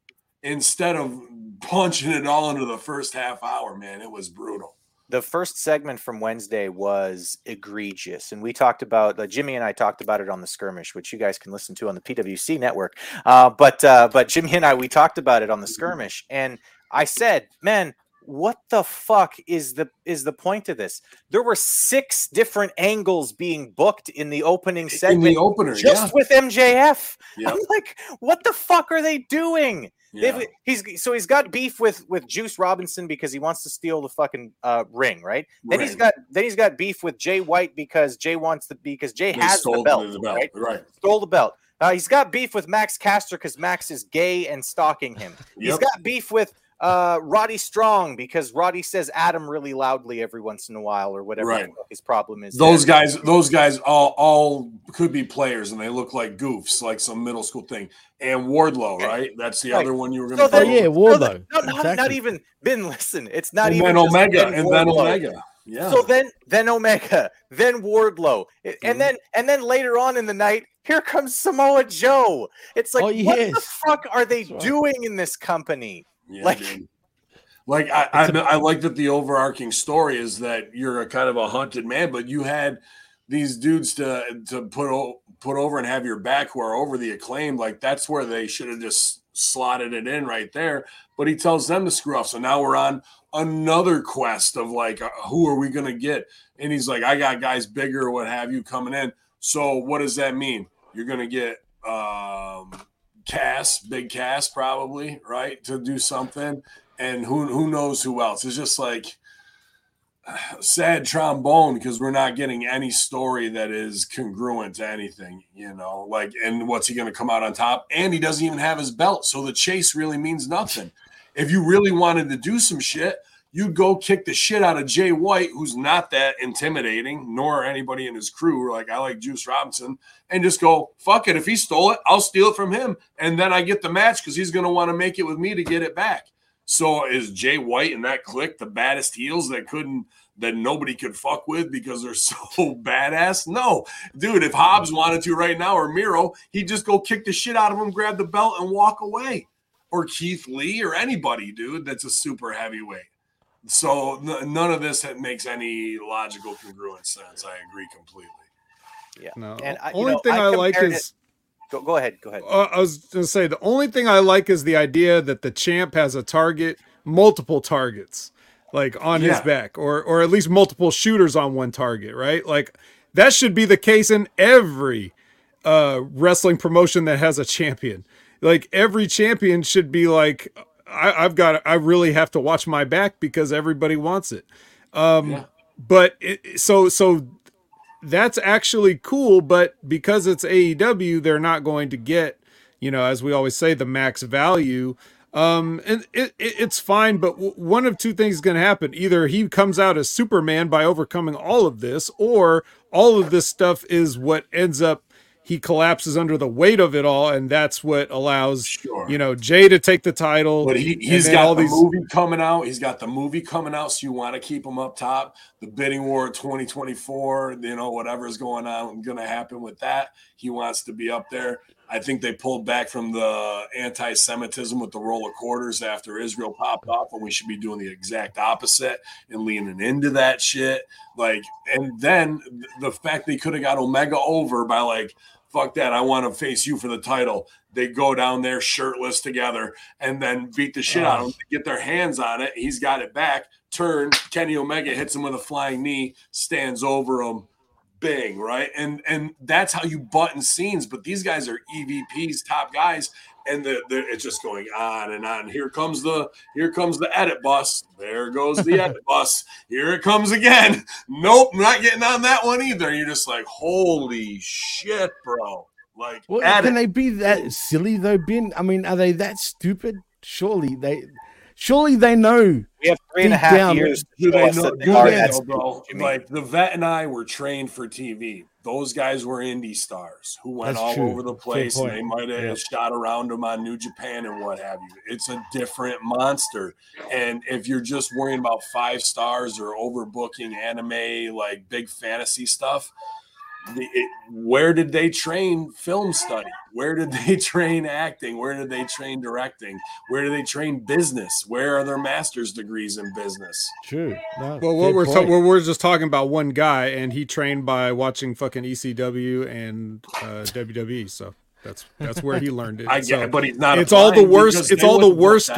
instead of punching it all into the first half hour. Man, it was brutal the first segment from Wednesday was egregious, and we talked about uh, Jimmy and I talked about it on the skirmish, which you guys can listen to on the PWC network. Uh, but uh, but Jimmy and I we talked about it on the skirmish, and I said, man. What the fuck is the is the point of this? There were six different angles being booked in the opening segment, in the opener, just yeah. with MJF. I'm like, what the fuck are they doing? Yeah. He's so he's got beef with with Juice Robinson because he wants to steal the fucking uh, ring, right? Then he's got then he's got beef with Jay White because Jay wants the because Jay They has stole the belt, the belt, right? right. Stole the belt. Uh, he's got beef with Max Caster because Max is gay and stalking him. He's got beef with uh, Roddy Strong because Roddy says Adam really loudly every once in a while or whatever Right. his problem is. Those there. guys, those guys all all could be players, and they look like goofs, like some middle school thing. And Wardlow, right? That's the Right. other one you were going to. then- Oh, yeah, Wardlow. then- no, not, not even Ben. Listen, it's not and even then Omega, Ben and then Omega. Yeah. So then, then Omega, then Wardlow, I- Mm-hmm. and then and then later on in the night, here comes Samoa Joe. It's like, Oh, what the fuck are they That's right. doing in this company? Yeah, Like- dude. like I, I, I like that the overarching story is that you're a kind of a hunted man, but you had these dudes to to put o- put over and have your back who are over the acclaim. Like that's where they should have just slotted it in right there. But he tells them to screw off. So now we're on another quest of like, uh, who are we gonna get? And he's like, I got guys bigger, what have you, coming in. So what does that mean? You're gonna get um Cass, big Cass, probably, right, to do something, and who who knows who else? It's just like sad trombone because we're not getting any story that is congruent to anything, you know. Like, and what's he going to come out on top? And he doesn't even have his belt, so the chase really means nothing. If you really wanted to do some shit, you'd go kick the shit out of Jay White, who's not that intimidating, nor anybody in his crew. Like I like Juice Robinson, and just go fuck it. If he stole it, I'll steal it from him, and then I get the match because he's going to want to make it with me to get it back. So is Jay White and that clique the baddest heels that couldn't that nobody could fuck with because they're so badass? No, dude. If Hobbs wanted to right now or Miro, he'd just go kick the shit out of him, grab the belt, and walk away. Or Keith Lee or anybody, dude. That's a super heavyweight. So n- none of this makes any logical congruent sense. I agree completely. Yeah. No. And I, only know, thing I, like compared is it- go, go ahead, go ahead. Uh, I was going to say the only thing I like is the idea that the champ has a target, multiple targets, like on his back, or or at least multiple shooters on one target, right? Like that should be the case in every uh, wrestling promotion that has a champion. Like every champion should be like, I, I've got, I really have to watch my back because everybody wants it. Um, Yeah. But it, so so that's actually cool, but because it's AEW, they're not going to get, you know, as we always say, the max value. Um, and it, it, it's fine, but w- one of two things is going to happen. Either he comes out as Superman by overcoming all of this, or all of this stuff is what ends up he collapses under the weight of it all, and that's what allows Sure. you know Jay to take the title. But he, then got the movie coming out. He's got the movie coming out, so you want to keep him up top. The bidding war 2024, you know, whatever's going on, going to happen with that. He wants to be up there. I think they pulled back from the anti Semitism with the roll of quarters after Israel popped off, and we should be doing the exact opposite and leaning into that shit. Like, and then the fact they could have got Omega over by like, fuck that, I want to face you for the title. They go down there shirtless together and then beat the shit out of him, get their hands on it. He's got it back. Turn, Kenny Omega hits him with a flying knee, stands over him, bing, right? And and that's how you button scenes. But these guys are EVPs, top guys, and the, the it's just going on and on. Here comes the here comes the edit bus. There goes the edit bus. Here it comes again. Nope, not getting on that one either. You're just like, holy shit, bro. Like, Well, can they be that silly though, Ben? I mean, are they that stupid? Surely they, Surely they know. We have three and a deep half down- years to Do they know, they do are they know, bro? Like the vet and I were trained for TV. Those guys were indie stars who went That's all true. over the place, and they might have Yeah. shot around them on New Japan and what have you. It's a different monster. And if you're just worrying about five stars or overbooking anime, like big fantasy stuff, the, it, where did they train film study? Where did they train acting? Where did they train directing? Where do they train business? Where are their master's degrees in business? True. No, Well, what we're ta- point. well, we're just talking about one guy, and he trained by watching fucking ECW and uh, WWE. So that's that's where he learned it. I get it, but he's not It's all the worst. It's all the worst.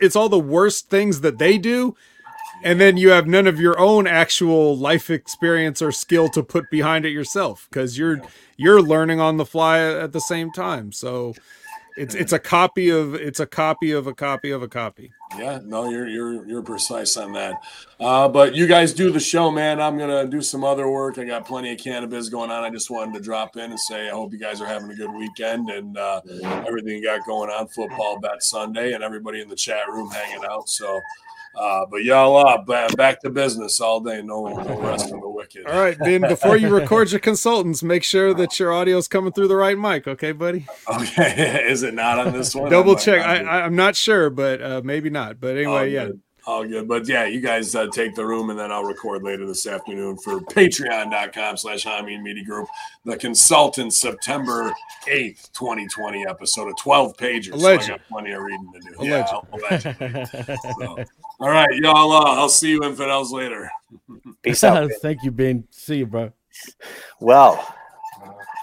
It's all the worst things that they do, and then you have none of your own actual life experience or skill to put behind it yourself because you're you're learning on the fly at the same time. So it's it's a copy of it's a copy of a copy of a copy. Yeah, no, you're you're you're precise on that. Uh, but you guys do the show, man. I'm gonna do some other work. I got plenty of cannabis going on. I just wanted to drop in and say I hope you guys are having a good weekend and uh, everything you got going on. Football bet Sunday and everybody in the chat room hanging out. So, uh, but y'all uh, ba- back to business all day. No, no rest for the wicked. All right, then before you record your consultants, make sure that your audio's coming through the right mic, okay, buddy? Okay, is it not on this one? Double I'm like, check. I'm I. I, I'm not sure, but uh, maybe not. But All anyway, yeah. good. All good. But yeah, you guys uh, take the room and then I'll record later this afternoon for patreon.com slash Hameen Media Group. The consultant September 8th, 2020 episode of 12 pages. So I Alleged. got plenty of reading to do. Alleged. Yeah. So, all right, y'all. Uh, I'll see you infidels later. Peace out. Thank you, Ben. See you, bro. Well,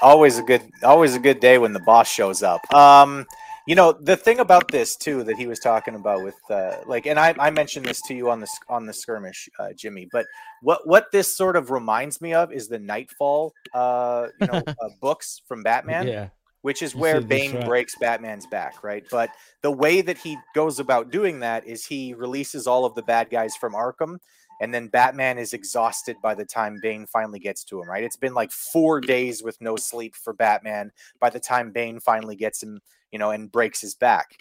always a good always a good day when the boss shows up. Um, you know the thing about this too that he was talking about with uh, like, and I, I mentioned this to you on the on the skirmish, uh, Jimmy. But what what this sort of reminds me of is the Knightfall, uh, you know, uh, books from Batman Yeah. which is You where Bane right. breaks Batman's back, right? But the way that he goes about doing that is he releases all of the bad guys from Arkham, and then Batman is exhausted by the time Bane finally gets to him, right? It's been like four days with no sleep for Batman by the time Bane finally gets him, you know, and breaks his back.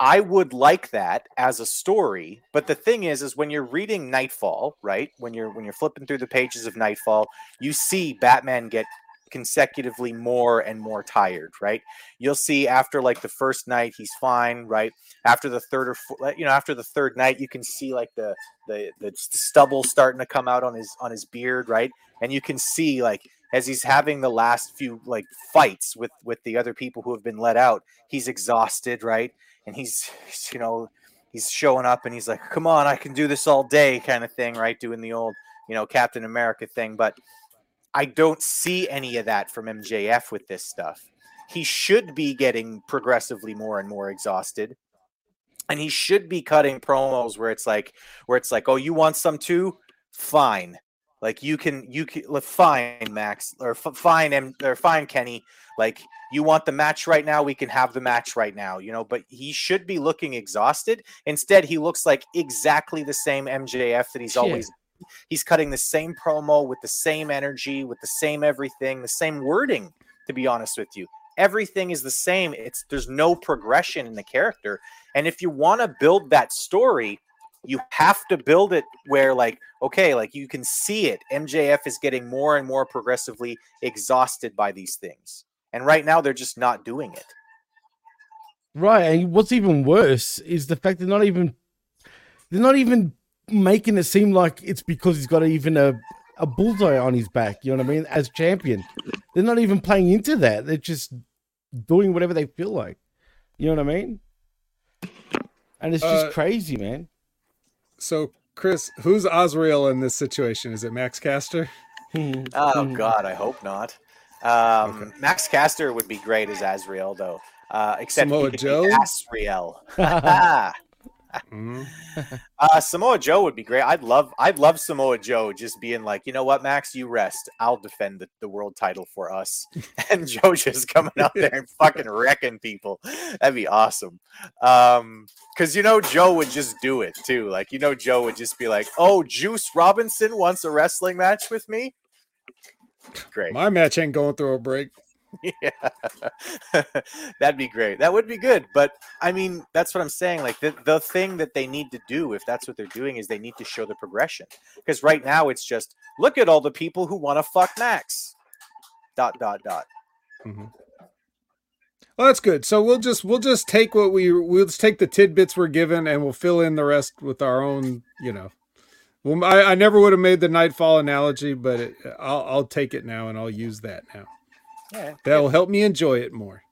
I would like that as a story, but the thing is, is when you're reading Knightfall, right? When you're when you're flipping through the pages of Knightfall, you see Batman get consecutively more and more tired, right? You'll see after like the first night he's fine, right? After the third or four, you know, after the third night, you can see like the the the stubble starting to come out on his on his beard, right? And you can see like as he's having the last few like fights with with the other people who have been let out, he's exhausted, right? And he's you know he's showing up and he's like, "Come on, I can do this all day," kind of thing, right? Doing the old you know Captain America thing, but I don't see any of that from MJF with this stuff. He should be getting progressively more and more exhausted. And he should be cutting promos where it's like where it's like, "Oh, you want some too? Fine. Like you can you can like, fine Max or f- fine M or fine Kenny. Like you want the match right now, we can have the match right now, you know, but he should be looking exhausted. Instead, he looks like exactly the same MJF that he's Shit. always he's cutting the same promo with the same energy, with the same everything, the same wording, to be honest with you. Everything is the same. It's there's no progression in the character. And if you want to build that story, you have to build it where like okay, like you can see it. MJF is getting more and more progressively exhausted by these things. And right now they're just not doing it. Right, and what's even worse is the fact they're not even they're not even making it seem like it's because he's got even a a bullseye on his back. You know what I mean? As champion, they're not even playing into that. They're just doing whatever they feel like. You know what I mean? And it's just Uh, crazy, man. So, Chris, who's Azrael in this situation? Is it Max Caster? Oh God, I hope not. Um, Max Caster would be great as Azrael, though. Uh, except Samoa he could Joe? be Azrael. Mhm. uh, Samoa Joe would be great. I'd love, I'd love Samoa Joe just being like, you know what, Max, you rest. I'll defend the, the world title for us, and Joe just coming out there and fucking wrecking people. That'd be awesome. Um, because you know Joe would just do it too. Like you know Joe would just be like, "Oh, Juice Robinson wants a wrestling match with me." Great. My match ain't going through a break. yeah, that'd be great. That would be good. But I mean, that's what I'm saying. Like the the thing that they need to do, if that's what they're doing, is they need to show the progression. Because right now it's just look at all the people who want to fuck Max. Dot dot dot. Mm-hmm. Well, that's good. So we'll just we'll just take what we we'll just take the tidbits we're given and we'll fill in the rest with our own. You know, well, I, I never would have made the Knightfall analogy, but it, I'll I'll take it now and I'll use that now. Yeah, That will help me enjoy it more.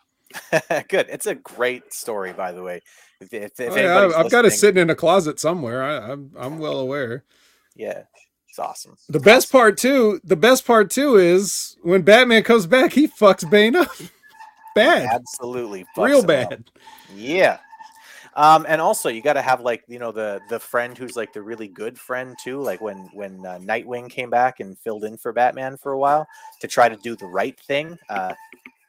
good. It's a great story, by the way. If, if, if Oh, yeah, I've got it sitting in a closet somewhere. I, I'm I'm well aware. Yeah, it's awesome. The best part too, the best part too is when Batman comes back, he fucks Bane up. Bad. Absolutely, Real him up. bad. Yeah. Um, and also you got to have like you know the the friend who's like the really good friend too. Like when when uh, Nightwing came back and filled in for Batman for a while to try to do the right thing. Uh,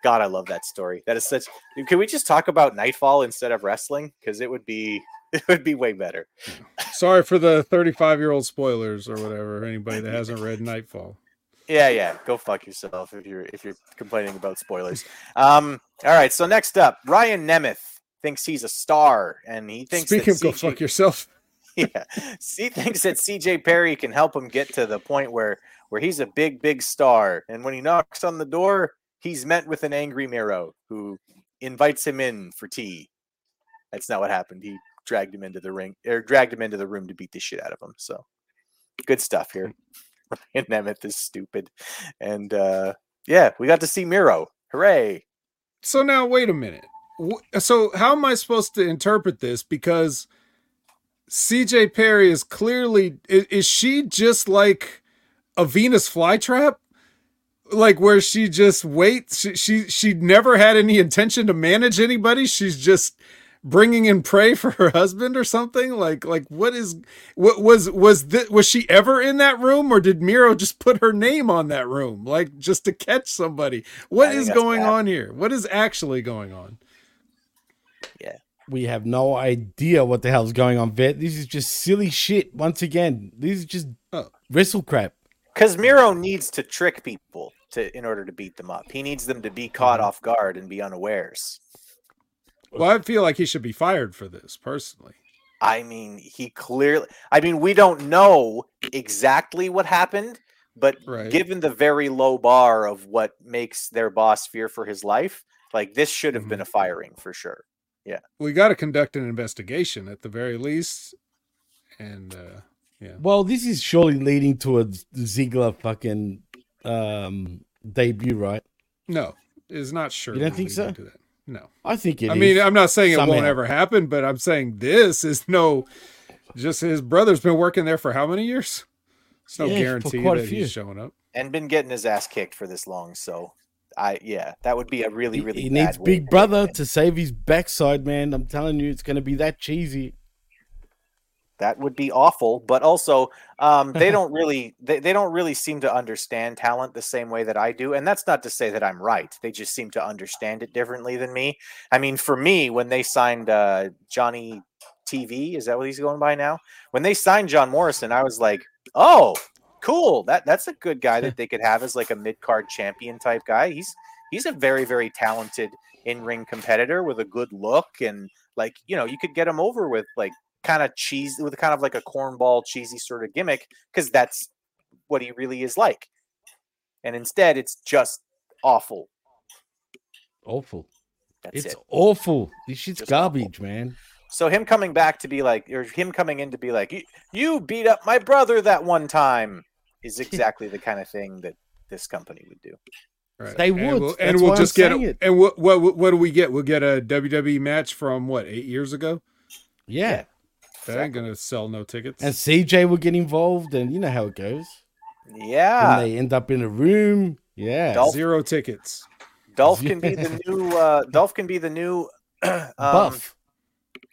God, I love that story. That is such. Can we just talk about Knightfall instead of wrestling? Because it would be it would be way better. Sorry for the 35 year old spoilers or whatever. Anybody that hasn't read Knightfall. Yeah, yeah. Go fuck yourself if you're if you're complaining about spoilers. Um. All right. So next up, Ryan Nemeth thinks he's a star, and he thinks Speaking that of go fuck yourself. yeah, he thinks that CJ Perry can help him get to the point where where he's a big, big star, and when he knocks on the door, he's met with an angry Miro who invites him in for tea. That's not what happened. He dragged him into the ring, or dragged him into the room to beat the shit out of him. So, good stuff here. Ryan Nemeth is stupid, and uh yeah, we got to see Miro. Hooray! So now wait a minute. So how am I supposed to interpret this? Because CJ Perry is clearly is, is she just like a Venus flytrap? Like where she just waits. She, she she never had any intention to manage anybody. She's just bringing in prey for her husband or something. Like like what is what was was this, was she ever in that room or did Miro just put her name on that room like just to catch somebody? What is going bad. on here? What is actually going on? We have no idea what the hell's going on, Vet. This is just silly shit. Once again, this is just wrestle crap. Because Miro needs to trick people to in order to beat them up. He needs them to be caught mm-hmm. off guard and be unawares. Well, I feel like he should be fired for this personally. I mean, he clearly. I mean, we don't know exactly what happened, but Right. given the very low bar of what makes their boss fear for his life, like this should have been mm-hmm. a firing for sure. Yeah. We got to conduct an investigation at the very least. And uh yeah. Well, this is surely leading to a Ziggler fucking um, debut, right? No, it's not sure. You don't think so? That. No. I think it I mean, I'm not saying it won't ever happen, but I'm saying this is no. Just his brother's been working there for how many years? It's no Yeah, guarantee quite a that he's showing up. And been getting his ass kicked for this long, so I yeah, that would be a really really. he needs Big Brother to save his backside, man. I'm telling you, it's going to be that cheesy. That would be awful, but also um, they don't really they, they don't really seem to understand talent the same way that I do. And that's not to say that I'm right. They just seem to understand it differently than me. I mean, for me, when they signed uh, Johnny TV, is that what he's going by now? When they signed John Morrison, I was like, oh, cool. That that's a good guy that they could have as like a mid card champion type guy. He's he's a very very talented in ring competitor with a good look and like you know you could get him over with like kind of cheese with kind of like a cornball cheesy sort of gimmick because that's what he really is like. And instead, it's just awful. Awful. That's it's it. awful. This shit's Just awful. garbage, man. So him coming back to be like, or him coming in to be like, "You- you beat up my brother that one time, is exactly the kind of thing that this company would do. Right. They And would. we'll, and we'll why I'm just get a, it. and what, what what do we get? We'll get a WWE match from what eight years ago. Yeah. That ain't gonna sell no tickets. And CJ will get involved, and you know how it goes. Yeah, And they end up in a room. Yeah. Dolph- Zero tickets. Dolph can be the new. Uh, Dolph can be the new. um, Buff.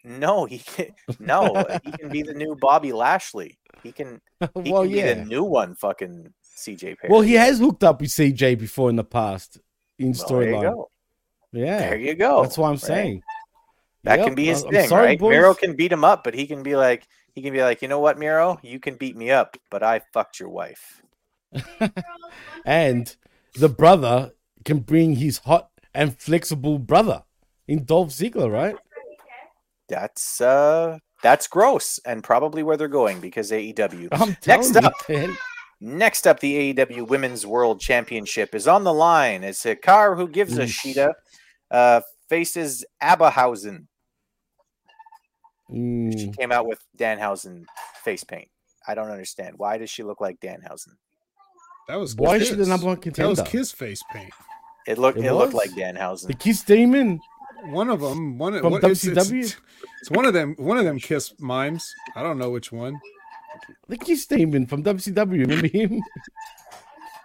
No, he can, no, he can be the new Bobby Lashley. He can. He well, can be yeah. the new one. Fucking CJ Perry. Well, he has hooked up with CJ before in the past in Well, storyline. Yeah. There you go. That's what I'm right? saying. That Yep, can be his I'm thing, sorry, right? boys. Miro can beat him up, but he can be like, he can be like, you know what, Miro, you can beat me up, but I fucked your wife. And the brother can bring his hot and flexible brother in Dolph Ziggler, right? That's uh that's gross and probably where they're going because AEW. I'm Next up, you, next up, the AEW Women's World Championship is on the line as Hikaru, who gives a Oof. Shida, uh, faces Abahausen. She Mm, came out with Danhausen face paint. I don't understand. Why does she look like Danhausen? That was Why is she the Kiss. number one That was contender? Kiss face paint. It looked It it, looked was? like Danhausen. the Kiss Demon. One of them, one From what, it's, it's, WCW? it's one of them, one of them Kiss mimes. I don't know which one. The Kiss Demon from WCW. Remember him?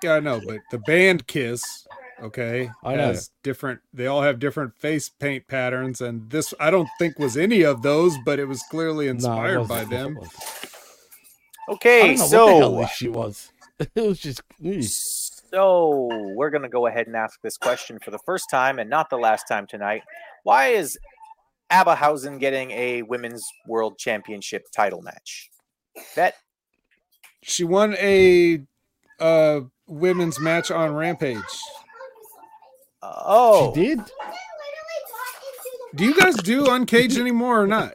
Yeah, I know, but the band Kiss, okay, I know. has different. They all have different face paint patterns, and this I don't think was any of those, but it was clearly inspired wasn't. by them. wasn't. I Okay, don't know what the hell so this shit was. It was just. mm. So we're gonna go ahead and ask this question for the first time and not the last time tonight. Why is Abahausen getting a women's world championship title match? That She won a uh women's match on Rampage. oh She did. Do you guys do Uncaged anymore or not?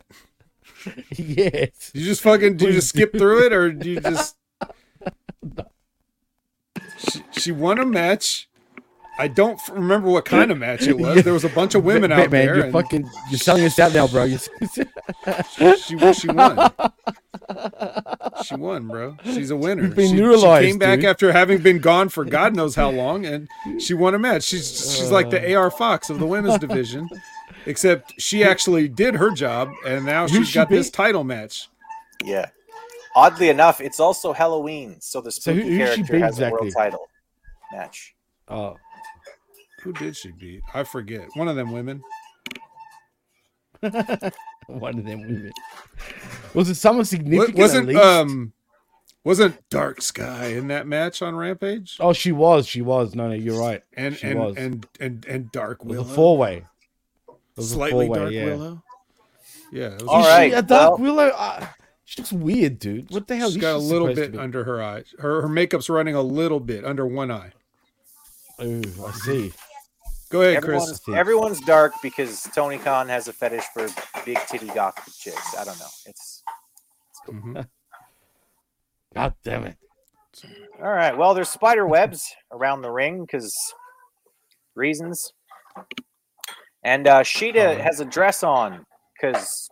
yes. You just fucking do you just skip through it or do you just she, she won a match. I don't f- remember what kind of match it was. There was a bunch of women Man, out man, there. You're and fucking. You're selling us out now, bro. You- she, she won. She won, bro. She's a winner. You've been she, she came back dude. after having been gone for God knows how long, and she won a match. She's she's like the AR Fox of the women's division, except she actually did her job, and now Who she's she got this title match. yeah. Oddly enough, it's also Halloween, so the So who- spooky who she character beat has a world title match. oh, Who did she beat? I forget. One of them women. one of them women. Was it someone significant? at wasn't least? um wasn't Dark Sky in that match on Rampage? Oh, she was. She was. No, no, you're right. And she and, was. and and and Dark it was Willow. a four way. It a Slightly four-way, Dark yeah. Willow. Yeah. It was All Is right, She a Dark well- Willow. Uh, she looks weird, dude. What the hell? She's is got a little bit under her eyes. Her her makeup's running a little bit under one eye. Ooh, I see. Go ahead, Everyone's, Chris. everyone's dark because Tony Khan has a fetish for big titty gothic chicks. I don't know. It's Mhm. God damn it. all right. Well, there's spider webs around the ring because reasons. And uh, Shida has a dress on because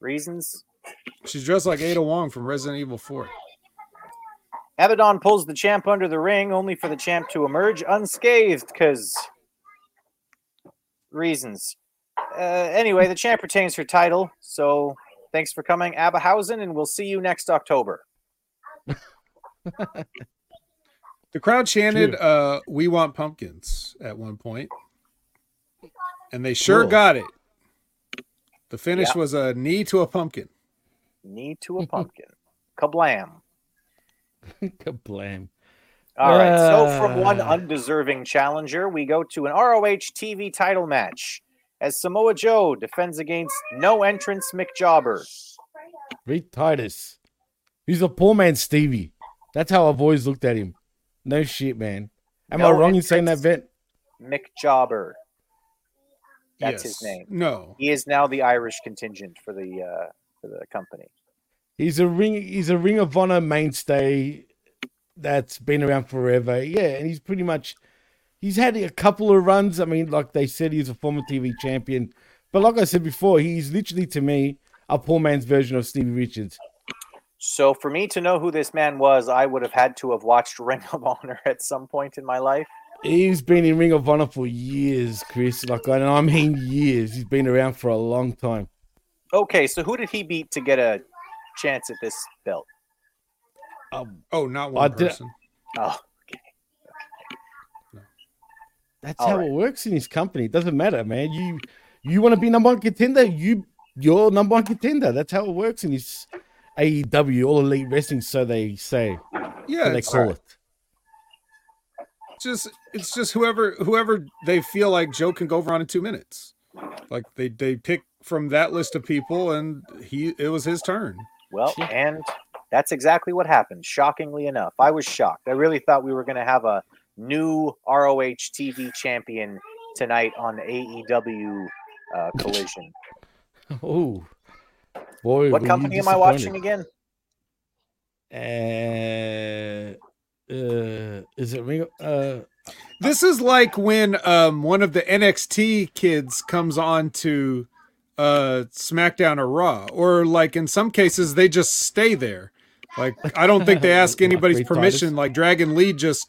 reasons. She's dressed like Ada Wong from Resident Evil 4. Abaddon pulls the champ under the ring, only for the champ to emerge unscathed because reasons. Uh, anyway, the champ retains her title. So thanks for coming, Abahausen, and we'll see you next October. The crowd chanted, uh, "We want pumpkins" at one point, and they sure Cool. got it. The finish Yeah. was a knee to a pumpkin. Knee to a pumpkin. Kablam. Kablam. All right. So from one Ah. undeserving challenger, we go to an ROH TV title match as Samoa Joe defends against no entrance Mick Jobber. Rhett Titus. He's a poor man, Stevie. That's how I've always looked at him. No shit, man. Am I wrong in saying that, entrance. Vet? Mick Jobber. That's his name. No, He is now the Irish contingent for the uh, for the company. He's a ring. He's a Ring of Honor mainstay that's been around forever. Yeah, and he's pretty much. He's had a couple of runs. I mean, like they said, he's a former TV champion. But like I said before, he's literally to me a poor man's version of Stevie Richards. So for me to know who this man was, I would have had to have watched Ring of Honor at some point in my life. He's been in Ring of Honor for years, Chris. Like I, I mean, years. He's been around for a long time. Okay, so who did he beat to get a chance at this belt? Um, oh, not I one did- person. Oh, That's All how right. it works in his company. It doesn't matter, man. You you want to be number one contender, you you're number one contender. That's how it works in his AEW, all elite wrestling, so they say. Yeah, so they it's call it. just it's just whoever whoever they feel like Joe can go over on in two minutes. Like they they pick from that list of people, and he it was his turn. well, and that's exactly what happened. Shockingly enough, I was shocked. I really thought we were going to have a new ROH TV champion tonight on AEW uh, Collision. Oh, boy! What company am I watching again? Uh, uh, is it Ring? Uh, This is like when um, one of the NXT kids comes on to uh, SmackDown or Raw, or like in some cases they just stay there. Like I don't think they ask anybody's permission. Titus. Like Dragon Lee just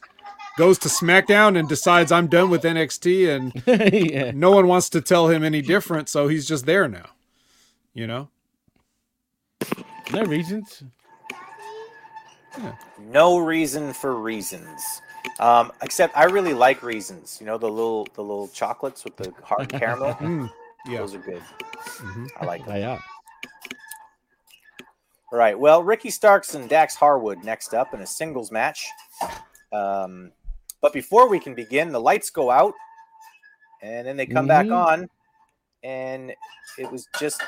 goes to SmackDown and decides I'm done with NXT, and yeah. no one wants to tell him any different, so he's just there now. You know. No reasons. No reason for reasons. Um, except I really like reasons. You know the little the little chocolates with the hard caramel. Yeah. Those are good. Mhm. I like them. They are. All right. Well, Ricky Starks and Dax Harwood next up in a singles match. Um, but before we can begin, the lights go out, and then they come back Mhm. on, and it was just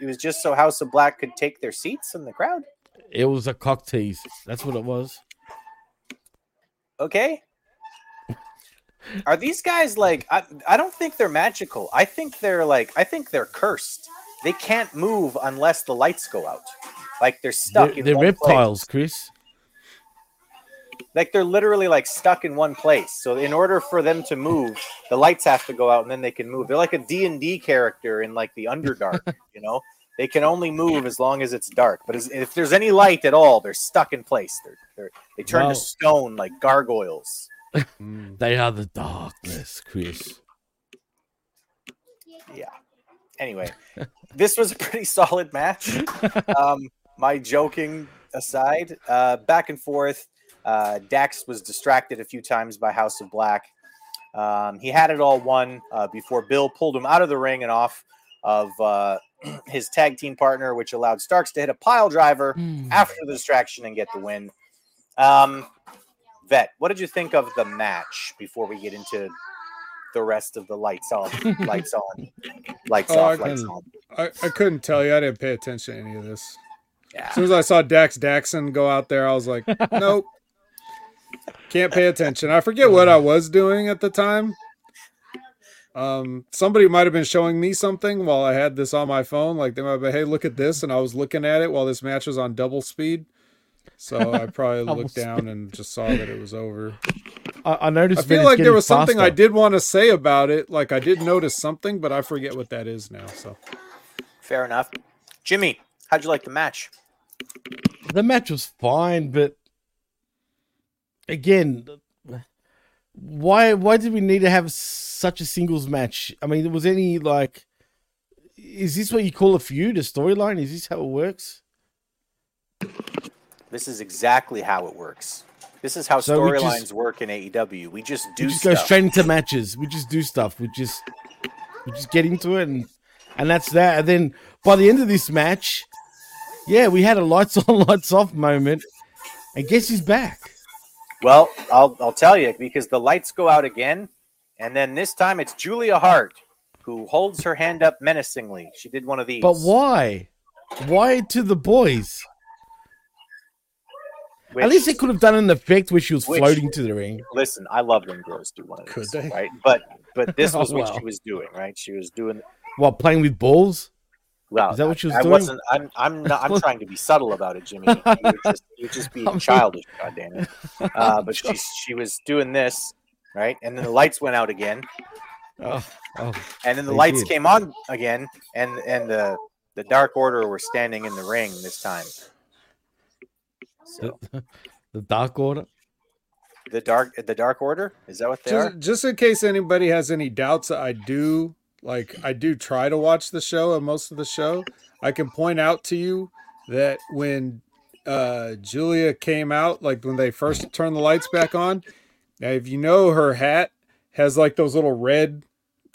it was just so House of Black could take their seats in the crowd. It was a cock tease. That's what it was. Okay. Are these guys like I, I don't think they're magical. I think they're like I think they're cursed. They can't move unless the lights go out. Like they're stuck They're, in they're reptiles, place. Chris. Like they're literally like stuck in one place. So in order for them to move, the lights have to go out and then they can move. They're like a D&D character in like the Underdark, you know? They can only move as long as it's dark. But as, if there's any light at all, they're stuck in place. They're, they're they turn Wow. to stone like gargoyles. They are the darkness, Chris. Yeah. Anyway, this was a pretty solid match. Um, my joking aside, uh, back and forth. Uh, Dax was distracted a few times by House of Black. Um, he had it all won uh, before Bill pulled him out of the ring and off of uh, his tag team partner, which allowed Starks to hit a pile driver after the distraction and get the win. Um, Vet, what did you think of the match before we get into the rest of the lights off, lights on, lights Oh, off, I lights on? I, I couldn't tell you. I didn't pay attention to any of this. Yeah. As soon as I saw Dax Daxon go out there, I was like, nope. Can't pay attention. I forget what I was doing at the time. Um, somebody might have been showing me something while I had this on my phone. Like they might have been, hey, look at this, and I was looking at it while this match was on double speed. So I probably looked down and just saw that it was over. I, I noticed. I feel like there getting was something I did want to say about it. Like I did notice something, but I forget what that is now. So Fair enough. Jimmy, how'd you like the match? The match was fine, but again, why why did we need to have such a singles match? I mean, was any like, is this what you call a feud, a storyline? Is this how it works? This is exactly how it works. This is how So storylines work in AEW. We just do we just stuff. go straight into matches. We just do stuff. We just we just get into it, and and that's that. And then by the end of this match, yeah, we had a lights on, lights off moment, and guess who's back? Well, I'll I'll tell you because the lights go out again, and then this time it's Julia Hart who holds her hand up menacingly. She did one of these. But why? Why to the boys? At least they could have done an effect where she was Which- floating to the ring. Listen, I love when girls do one of Could these, they? right? But but this Oh, was what well. she was doing, right? She was doing While playing with balls? well. Is that what she was I doing? wasn't. I'm. I'm not. I'm trying to be subtle about it, Jimmy. You're just, you're just being childish. God damn it. Uh, but she she was doing this, right? And then the lights went out again, Oh, oh. and then the lights did. came on again, and and the the Dark Order were standing in the ring this time. So The, the Dark Order? the dark the Dark Order is that what they are? just, just in case anybody has any doubts, I do like I do try to watch the show and most of the show. I can point out to you that when uh Julia came out, like when they first turned the lights back on, now if you know her hat has like those little red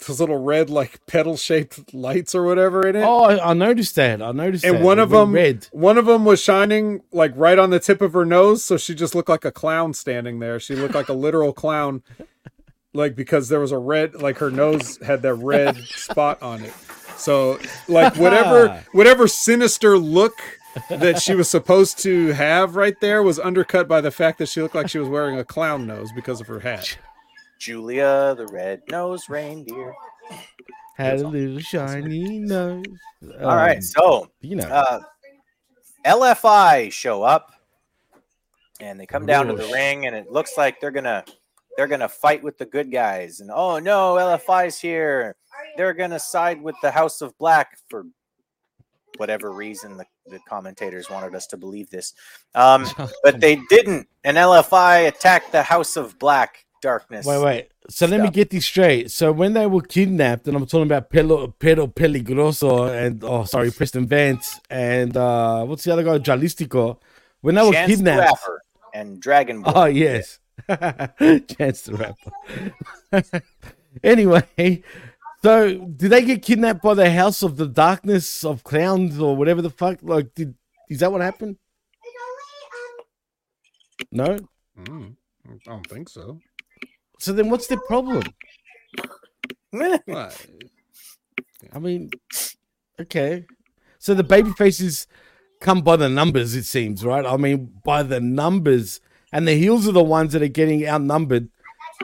those little red like petal shaped lights or whatever in it. Oh, I, I noticed that. I noticed that. and one It of them red. one of them was shining like right on the tip of her nose so she just looked like a clown standing there she looked like a literal clown like because there was a red like her nose had that red spot on it so like whatever whatever sinister look that she was supposed to have right there was undercut by the fact that she looked like she was wearing a clown nose because of her hat. Julia, the red-nosed reindeer. Had a little shiny nose. All right, Um, so you know. uh, LFI show up, and they come down to the ring, and it looks like they're gonna they're gonna fight with the good guys. And oh no, LFI's here. They're gonna side with the House of Black for whatever reason the, the commentators wanted us to believe this. Um, but they didn't, and LFI attacked the House of Black darkness. Wait, wait. So let me get this straight. So when they were kidnapped, and I'm talking about Pelo, Pedro Peligroso and oh sorry, Preston Vance and uh what's the other guy? Dralistico. When they were Chance the kidnapped. Rapper and Dragon Ball. Oh yes. Chance the rapper. anyway, so did they get kidnapped by the House of the Darkness of Clowns or whatever the fuck? Like, did is that what happened? No. Mm, I don't think so. So then, what's the problem? What? I mean, okay. So the baby faces come by the numbers, it seems, right? I mean, by the numbers, and the heels are the ones that are getting outnumbered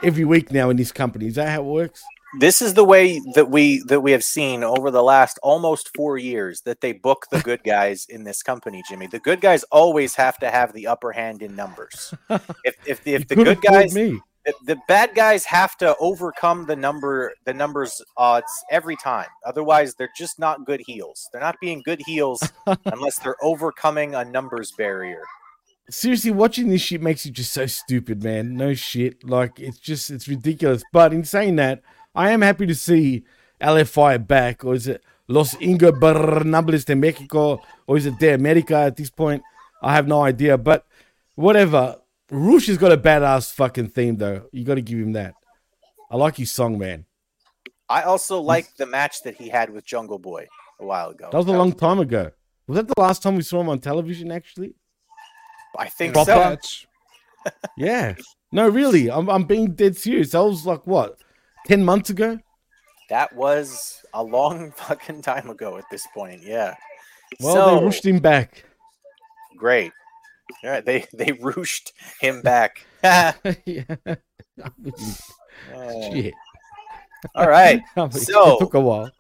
every week now in this company. Is that how it works? this is the way that we that we have seen over the last almost four years that they book the good guys in this company jimmy the good guys always have to have the upper hand in numbers if if, the- if the good guys me. The, the bad guys have to overcome the number the numbers odds every time otherwise they're just not good heels they're not being good heels unless they're overcoming a numbers barrier Seriously, watching this shit makes you just so stupid, man. No shit. Like, it's just, it's ridiculous. But in saying that, I am happy to see LFI back, or is it Los Ingobernables de Mexico, or is it De America at this point? I have no idea. But whatever. Roosh has got a badass fucking theme, though. You got to give him that. I like his song, man. i also like the match that he had with jungle boy a while ago That was a long time ago. Was that the last time we saw him on television, actually? i think Proper? so Yeah. No, really. I'm, I'm being dead serious. That was like, what, 10 months ago? That was a long fucking time ago at this point. Yeah. Well, so, they rushed him back. great. All right, they they rooshed him back. yeah. Uh, Shit. All right. I So- it took a while.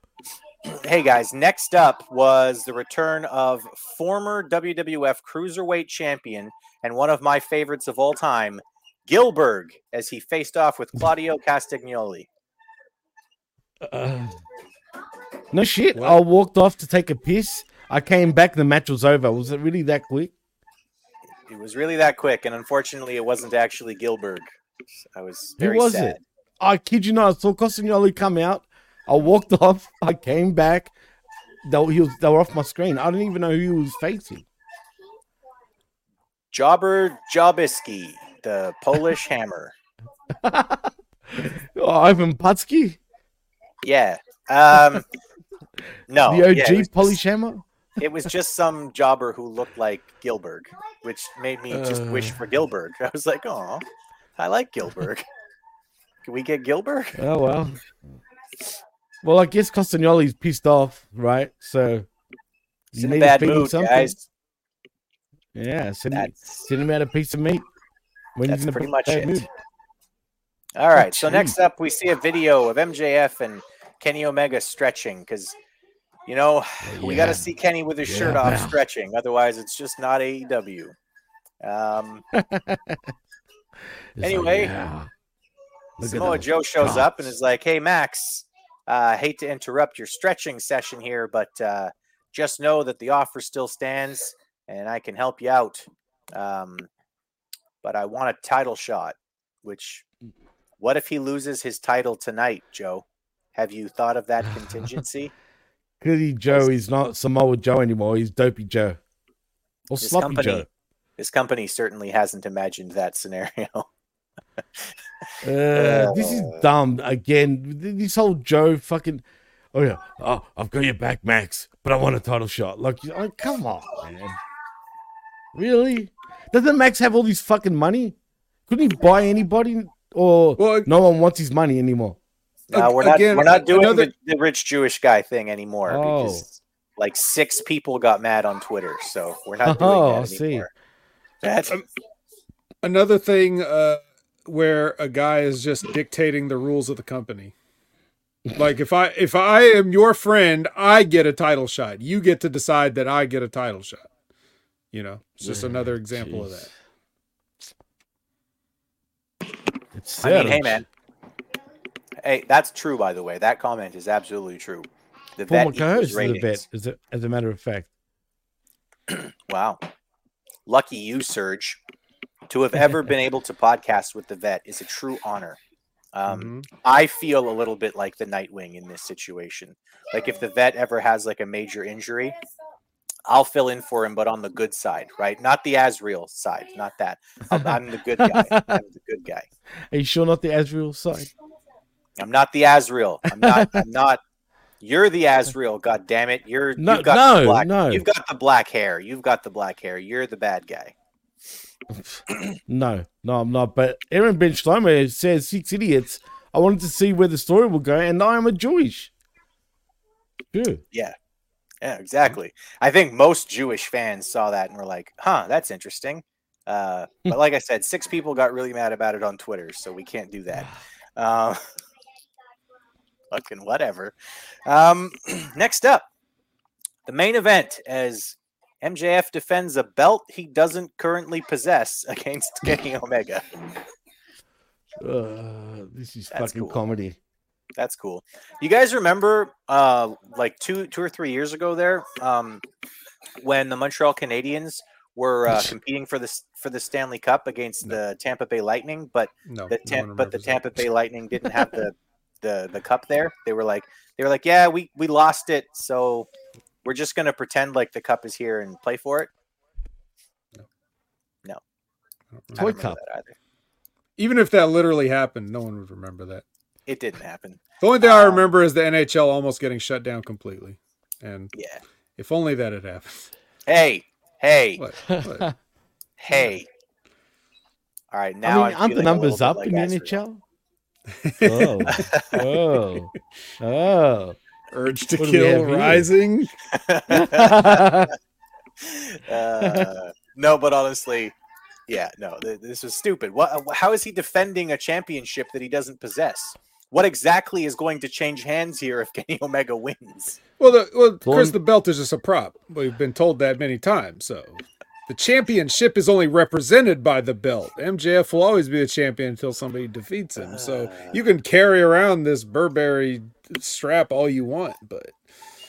hey guys, next up was the return of former WWF Cruiserweight Champion and one of my favorites of all time, Gilberg, as he faced off with Claudio Castagnoli. Uh, no shit. I walked off to take a piss. I came back. The match was over. Was it really that quick? It was really that quick, and unfortunately, it wasn't actually Gilberg. I was very Who was sad. it? I kid you not. I saw Castagnoli come out. I walked off. I came back. They, were- he was, they were off my screen. I didn't even know who he was facing. Jobber Jobiski, the Polish Hammer. Oh, Ivan Putski, Yeah. Um, no. the OG yeah, Polish just, Hammer. It was just some jobber who looked like Gilberg, which made me just wish Uh. for Gilberg. I was like, oh, I like Gilberg. Can we get Gilberg? Oh well. Well, I guess Castagnoli's pissed off, right? So He's you need to bad feed him mood, something. guys. Yeah, send That's- send him out a piece of meat when That's he's in a pretty much it. mood. All right. So Jeez. next up, we see a video of MJF and Kenny Omega stretching because, you know, we got to see Kenny with his shirt off man. stretching. Otherwise, it's just not AEW. Um, Anyway, yeah. Samoa Joe shows up and is like, "Hey Max, uh, hate to interrupt your stretching session here, but uh, just know that the offer still stands, and I can help you out. Um, but I want a title shot. Which, what if he loses his title tonight, Joe? Have you thought of that contingency? Clearly, Joe is not Samoa Joe anymore. He's Dopey Joe. Or This Sloppy company, Joe. this company certainly hasn't imagined that scenario. Uh, this is dumb again. This whole Joe fucking. Oh yeah, oh I've got your back, Max, but I want a title shot. Like, you- like come on, man. Really? Doesn't Max have all this fucking money? Couldn't he buy anybody? Or no one wants his money anymore? No, we're not. we're not doing the, the rich Jewish guy thing anymore Oh. because like six people got mad on Twitter, so we're not doing Oh, that I see. anymore. That's Another thing uh, where a guy is just dictating the rules of the company. Like if I if I am your friend, I get a title shot. You get to decide that I get a title shot. You know, it's just another example of that. It's I mean, hey man. Hey, that's true by the way. That comment is absolutely true. The vet Former equals co-host the vet, as a, as a matter of fact. Wow. Lucky you, Serge. To have ever been able to podcast with the vet is a true honor. Um, Mhm. I feel a little bit like the Nightwing in this situation. Like if the vet ever has like a major injury, I'll fill in for him, but on the good side, right? Not the Azrael side, not that. I'm, I'm the good guy. I'm the good guy. Are you sure not the Azrael side? I'm not the Azrael. I'm not. I'm not. You're the Azrael. God damn it! You're. No, you've got no, the black, no. You've got the black hair. You've got the black hair. You're the bad guy. No, no, I'm not. But Aaron Ben Schleimer says six idiots. I wanted to see where the story will go, and I am a Jewish. Good. Yeah. Yeah, exactly. I think most Jewish fans saw that and were like, huh, that's interesting. Uh, but like I said, six people got really mad about it on Twitter, so we can't do that. Uh, fucking whatever. Um, next up, the main event as MJF defends a belt he doesn't currently possess against Kenny Omega. Uh, this is That's fucking cool. comedy. That's cool. You guys remember uh like two two or three years ago there, um when the Montreal Canadiens were uh, competing for this for the Stanley Cup against the Tampa Bay Lightning, but No, the Tam- one but the that. Tampa Bay Lightning didn't have the the the cup there. They were like they were like, "Yeah, we we lost it, so we're just going to pretend like the cup is here and play for it." No. I don't Toy cup. that either. Even if that literally happened, no one would remember that. It didn't happen. The only thing I Um, remember is the NHL almost getting shut down completely. And Yeah. if only that had happened. Hey, hey, What? What? hey. All right, I now mean, I'm aren't the numbers up bit in the Azrael. NHL? Oh, oh, oh. Urge to What kill rising. uh, no, but honestly, yeah, no, th- this is stupid. What? How is he defending a championship that he doesn't possess? What exactly is going to change hands here if Kenny Omega wins? Well, the, well, Chris, One- the belt is just a prop. We've been told that many times. So the championship is only represented by the belt. MJF will always be a champion until somebody defeats him. So uh. you can carry around this Burberry strap all you want, but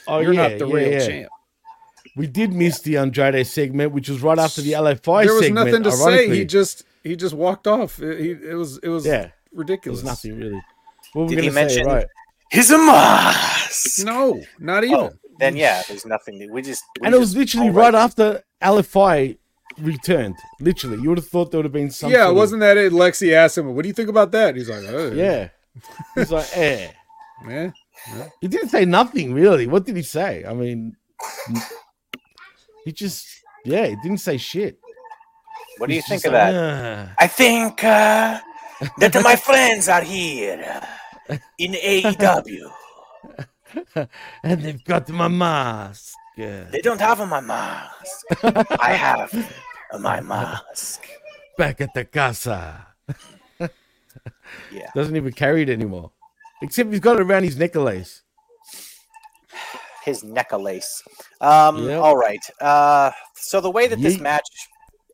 Oh, you're yeah, not the yeah, real yeah. champ. We did miss the Andrade segment, which was right after the LFI there was segment. nothing to say. He just he just walked off. It, he, it was it was Yeah. There ridiculous. was nothing really. What were we Did he going to say? mention- Right. He's a mask. No, not even. Oh, then yeah, there's nothing. to- We just we And it was just literally right after LFI returned. Literally. You would have thought there would have been something. yeah, wasn't that it? Lexi asked him, "What do you think about that?" He's like, oh, Yeah. He's like, eh. yeah." He didn't say nothing really. What did he say? I mean, he just, yeah, he didn't say shit. What do you think of like, that? "Ah." I think uh, that my friends are here in AEW. and they've got my mask. They don't have my mask. I have my mask. Back at the casa. Yeah. Doesn't even carry it anymore. Except he's got it around his necklace. his necklace. Um, Yep. All right. Uh, so the way that this match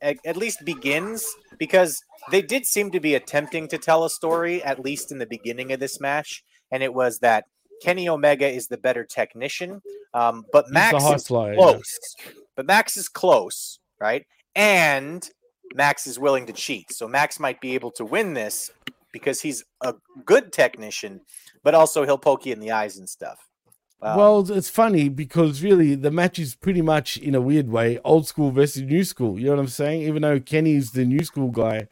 at, at least begins, because they did seem to be attempting to tell a story, at least in the beginning of this match, and it was that Kenny Omega is the better technician, um, but Max is yeah. close. But Max is close, right? And Max is willing to cheat, so Max might be able to win this because he's a good technician, but also he'll poke you in the eyes and stuff. Um, well, it's funny because really the match is pretty much in a weird way old school versus new school. You know what I'm saying? Even though Kenny's the new school guy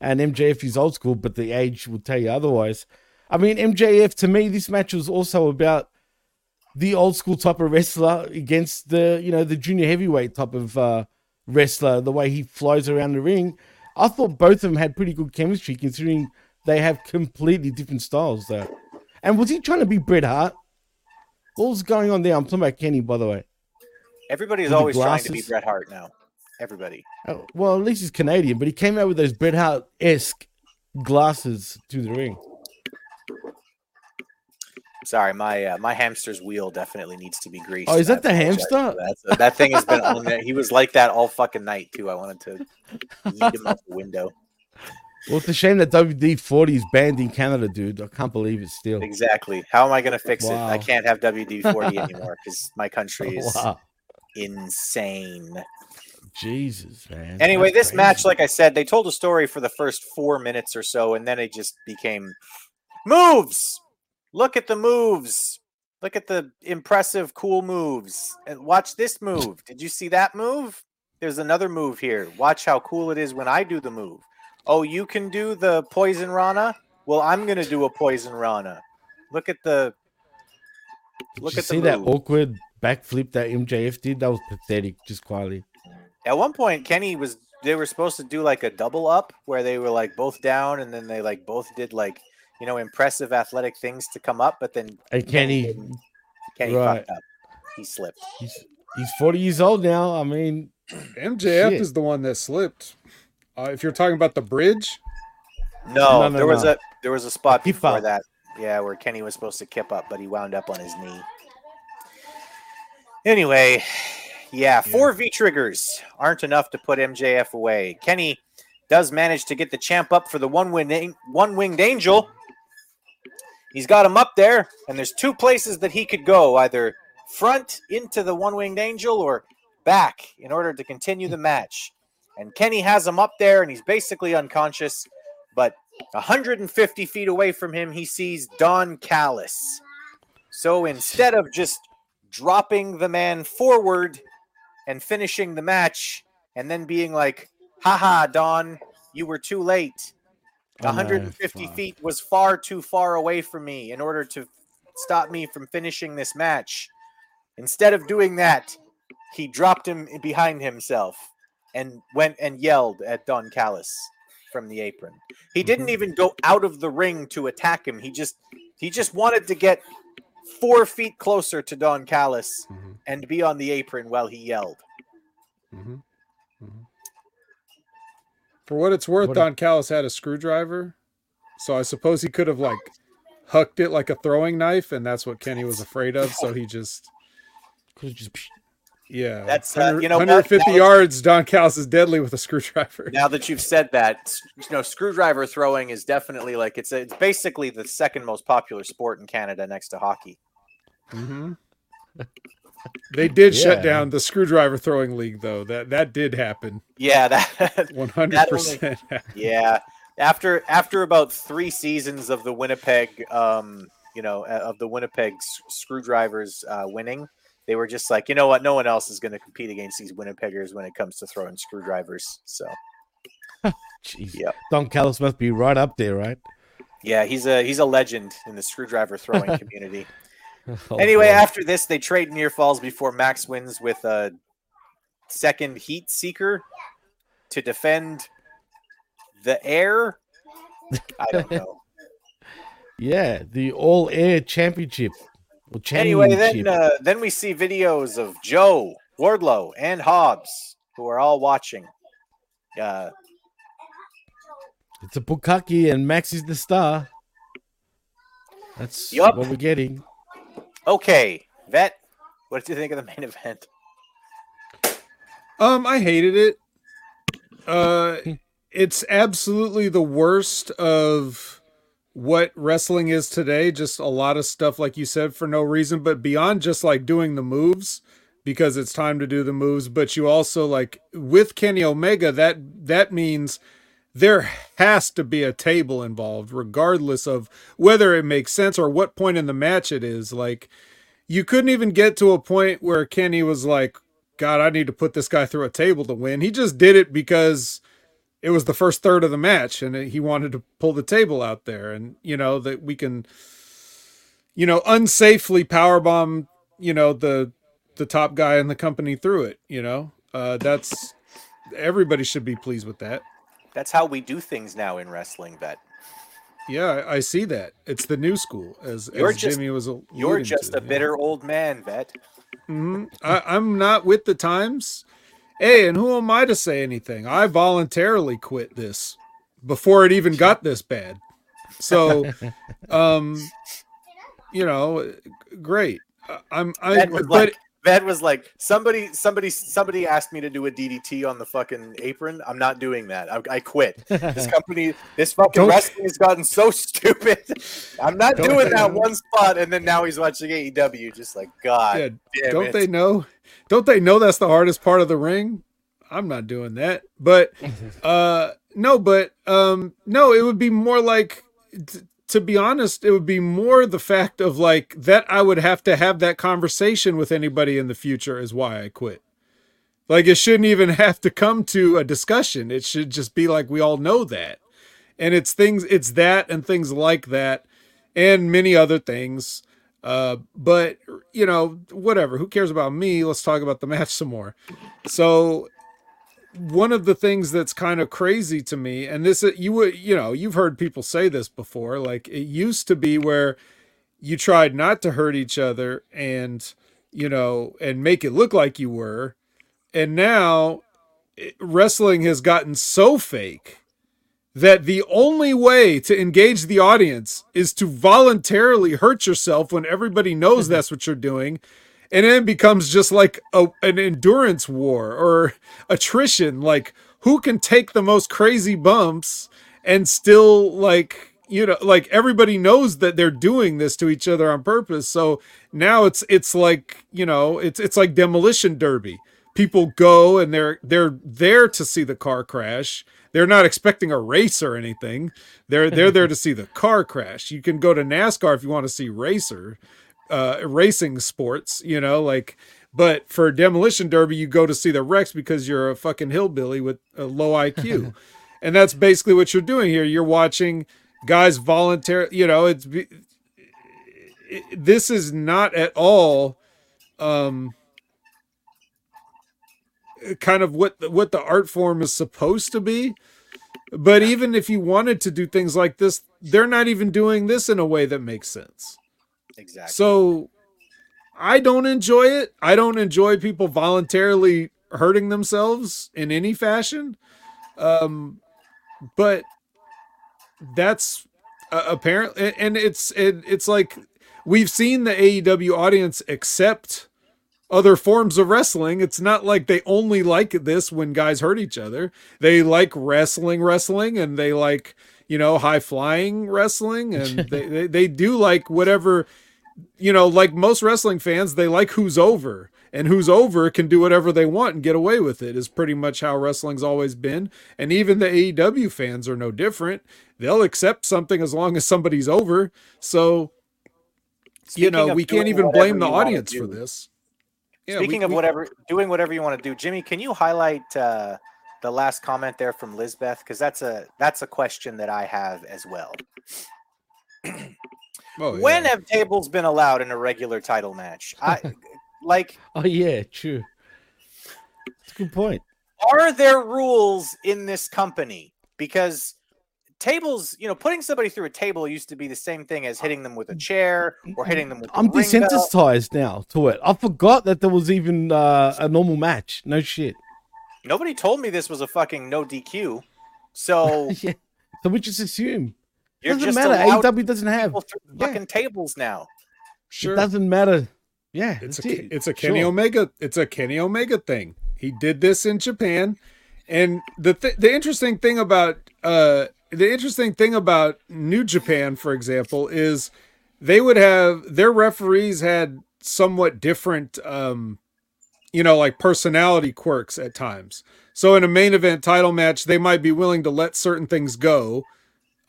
and MJF is old school, but the age will tell you otherwise. I mean, MJF to me, this match was also about the old school type of wrestler against the you know the junior heavyweight type of uh, wrestler. The way he flies around the ring, I thought both of them had pretty good chemistry considering they have completely different styles though. And was he trying to be Bret Hart? What was going on there? I'm talking about Kenny, by the way. Everybody's With always trying to be? Bret Hart now. Everybody. Oh, well, at least he's Canadian, but he came out with those Bret Hart esque glasses to the ring. Sorry, my uh, my hamster's wheel definitely needs to be greased. Oh, is I that the hamster? That. So that thing has been on there. He was like that all fucking night too. I wanted to yeet him out the window. Well, it's a shame that WD 40 is banned in Canada, dude. I can't believe it still. Exactly. How am I going to fix it? I can't have WD forty anymore because my country is Wow. insane. Jesus, man. Anyway, That's this match, like I said, they told a story for the first four minutes or so, and then it just became moves. Look at the moves. Look at the impressive, cool moves. And watch this move. Did you see that move? There's another move here. Watch how cool it is when I do the move. Oh, you can do the poison Rana? Well, I'm gonna do a poison Rana. Look at the Did look you at the see that awkward backflip that MJF did? That was pathetic, just quietly. At one point, Kenny was they were supposed to do like a double up where they were like both down and then they like both did like you know impressive athletic things to come up, but then And Kenny, Kenny right. fucked up. He slipped. he's, he's 40 years old now. I mean, MJF Shit. is the one that slipped. Uh, if you're talking about the bridge, No, No, no, there was a there was a spot Kip before up. that. Yeah, where Kenny was supposed to kip up, but he wound up on his knee. Anyway, yeah, four V triggers aren't enough to put MJF away. Kenny does manage to get the champ up for the one wing one winged angel. He's got him up there, and there's two places that he could go either front into the one winged angel or back in order to continue the match. And Kenny has him up there, and he's basically unconscious. But 150 feet away from him, he sees Don Callis. So instead of just dropping the man forward and finishing the match, and then being like, haha, Don, you were too late. Oh, no, 150 fuck. feet was far too far away from me in order to stop me from finishing this match. Instead of doing that, he dropped him behind himself and went and yelled at Don Callis from the apron. He didn't even go out of the ring to attack him. He just he just wanted to get four feet closer to Don Callis Mhm. and be on the apron while he yelled. Mhm. Mhm. For what it's worth, What a- Don Callis had a screwdriver, so I suppose he could have like hucked it like a throwing knife, and that's what Kenny was afraid of. So he just, could've just yeah, That's, uh, 100 you know 150 Now- yards. Don Callis is deadly with a screwdriver. Now that you've said that, you know, screwdriver throwing is definitely like it's a, it's basically the second most popular sport in Canada next to hockey. hmm They did shut down the screwdriver throwing league, though. That that did happen. Yeah, that One hundred percent. Yeah, after after about three seasons of the Winnipeg, um, you know, uh, of the Winnipeg Screwdrivers uh, winning, they were just like, you know what, no one else is going to compete against these Winnipeggers when it comes to throwing screwdrivers. So Jeez. Yep. Don Callis must be right up there, right? yeah, he's a he's a legend in the screwdriver throwing community. Oh, anyway, boy. after this, they trade near falls before Max wins with a second heat seeker to defend the air. I don't know. yeah, the All Air Championship. Or Anyway, then uh, then we see videos of Joe, Wardlow, and Hobbs, who are all watching. Uh, it's a Bukaki and Max is the star. That's Yup. what we're getting. Okay, Vet, what did you think of the main event? Um, I hated it. Uh, it's absolutely the worst of what wrestling is today. Just a lot of stuff, like you said, for no reason, but beyond just like doing the moves because it's time to do the moves. But you also like with Kenny Omega, that that means there has to be a table involved, regardless of whether it makes sense or what point in the match it is. Like you couldn't even get to a point where Kenny was like, God, I need to put this guy through a table to win. He just did it because it was the first third of the match and he wanted to pull the table out there. And, you know, that we can, you know, unsafely powerbomb, you know, the, the top guy in the company through it, you know, uh, that's, everybody should be pleased with that. That's how we do things now in wrestling, Vet. Yeah, I, see that. It's the new school, as, You're as just- Jimmy was. You're just to, a yeah. bitter old man, Vet. hmm I, I'm not with the times. Hey, and who am I to say anything? I voluntarily quit this before it even got this bad. So, um, you know, great. I'm, I, but like that was like somebody somebody somebody asked me to do a DDT on the fucking apron. I'm not doing that. I, I quit. This company, this fucking Don't- wrestling has gotten so stupid. I'm not Don't doing they that know? one spot, and then now he's watching AEW. Just like God, yeah, damn don't it. they know? Don't they know that's the hardest part of the ring? I'm not doing that. But uh no, but um no, it would be more like t- to be honest, it would be more the fact of like that I would have to have that conversation with anybody in the future is why I quit. Like it shouldn't even have to come to a discussion. It should just be like we all know that. And it's things it's that and things like that and many other things. Uh but you know, whatever. Who cares about me? Let's talk about the match some more. So one of the things that's kind of crazy to me and this uh, you would you know you've heard people say this before like it used to be where you tried not to hurt each other and you know and make it look like you were and now eh, wrestling has gotten so fake that the only way to engage the audience is to voluntarily hurt yourself when everybody knows that's what you're doing and then it becomes just like a, an endurance war or attrition. Like who can take the most crazy bumps and still like you know like everybody knows that they're doing this to each other on purpose. So now it's it's like you know it's it's like demolition derby. People go and they're they're there to see the car crash. They're not expecting a race or anything. They're they're there to see the car crash. You can go to nascar if you want to see racer uh racing sports you know like but for demolition derby you go to see the wrecks because you're a fucking hillbilly with a low iq and that's basically what you're doing here. You're watching guys volunteer you know it's be- it- this is not at all um kind of what the, what the art form is supposed to be. But even if you wanted to do things like this they're not even doing this in a way that makes sense Exactly. so I don't enjoy it. I don't enjoy people voluntarily hurting themselves in any fashion. Um, but that's uh, apparent, and- it's it, it's like we've seen the AEW audience accept other forms of wrestling. It's not like they only like this when guys hurt each other. They like wrestling, wrestling, and they like you know high flying wrestling, and they, they they do like whatever you know, like most wrestling fans, they like who's over, and who's over can do whatever they want and get away with it. Is pretty much how wrestling's always been, and even the AEW fans are no different. They'll accept something as long as somebody's over. So, you know, we can't even blame the audience for this. Yeah, Speaking we- of we- whatever, doing whatever you want to do, Jimmy, can you highlight uh, the last comment there from Lizbeth? Because that's a that's a question that I have as well. Oh, when yeah. have tables been allowed in a regular title match? I like. Oh yeah, true. It's a good point. Are there rules in this company? Because tables, you know, putting somebody through a table used to be the same thing as hitting them with a chair or hitting them with. I'm desensitized now to it. I forgot that there was even uh, a normal match. No shit. Nobody told me this was a fucking no DQ. So yeah. So we just assume. You're doesn't just matter. allowed AEW doesn't have. people through fucking tables now. Sure. It doesn't matter. Yeah, It's a it. it's a Kenny Sure. Omega it's a Kenny Omega thing. He did this in Japan, and the th- the interesting thing about uh the interesting thing about New Japan, for example, is they would have their referees had somewhat different um you know like personality quirks at times. So in a main event title match, they might be willing to let certain things go.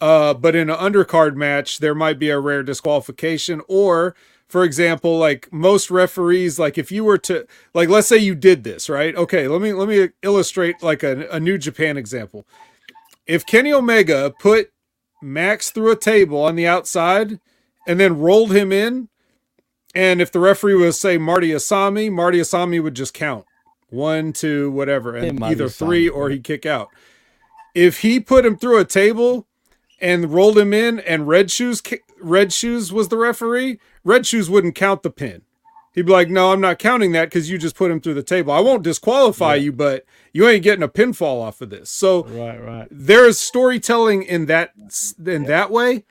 Uh, but in an undercard match, there might be a rare disqualification, or for example, like most referees, like if you were to like, let's say you did this, right? Okay, let me let me illustrate like a, a New Japan example. If Kenny Omega put Max through a table on the outside and then rolled him in, and if the referee was say Marty Asami, Marty Asami would just count one, two, whatever, and either three or he'd kick out. If he put him through a table and rolled him in, and Red Shoes Red Shoes was the referee, Red Shoes wouldn't count the pin. he'd be like, "No, I'm not counting that because you just put him through the table. I won't disqualify you, but you ain't getting a pinfall off of this." So Right, right. there's storytelling in that in that way.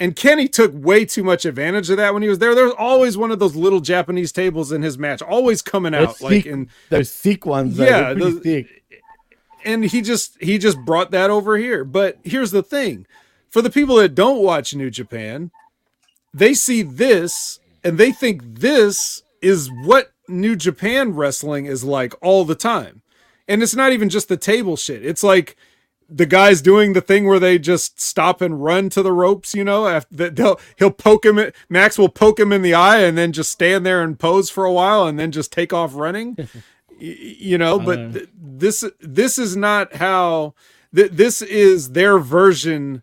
And Kenny took way too much advantage of that when he was there. There's always one of those little Japanese tables in his match, always coming out like thick- in those thick ones. Though, Yeah, yeah, those- thick. and he just he just brought that over here. But here's the thing. For the people that don't watch New Japan, they see this and they think this is what New Japan wrestling is like all the time. And it's not even just the table shit. It's like the guys doing the thing where they just stop and run to the ropes, you know, after that they'll he'll poke him at, Max will poke him in the eye and then just stand there and pose for a while and then just take off running. You know, but th- this this is not how th- this is their version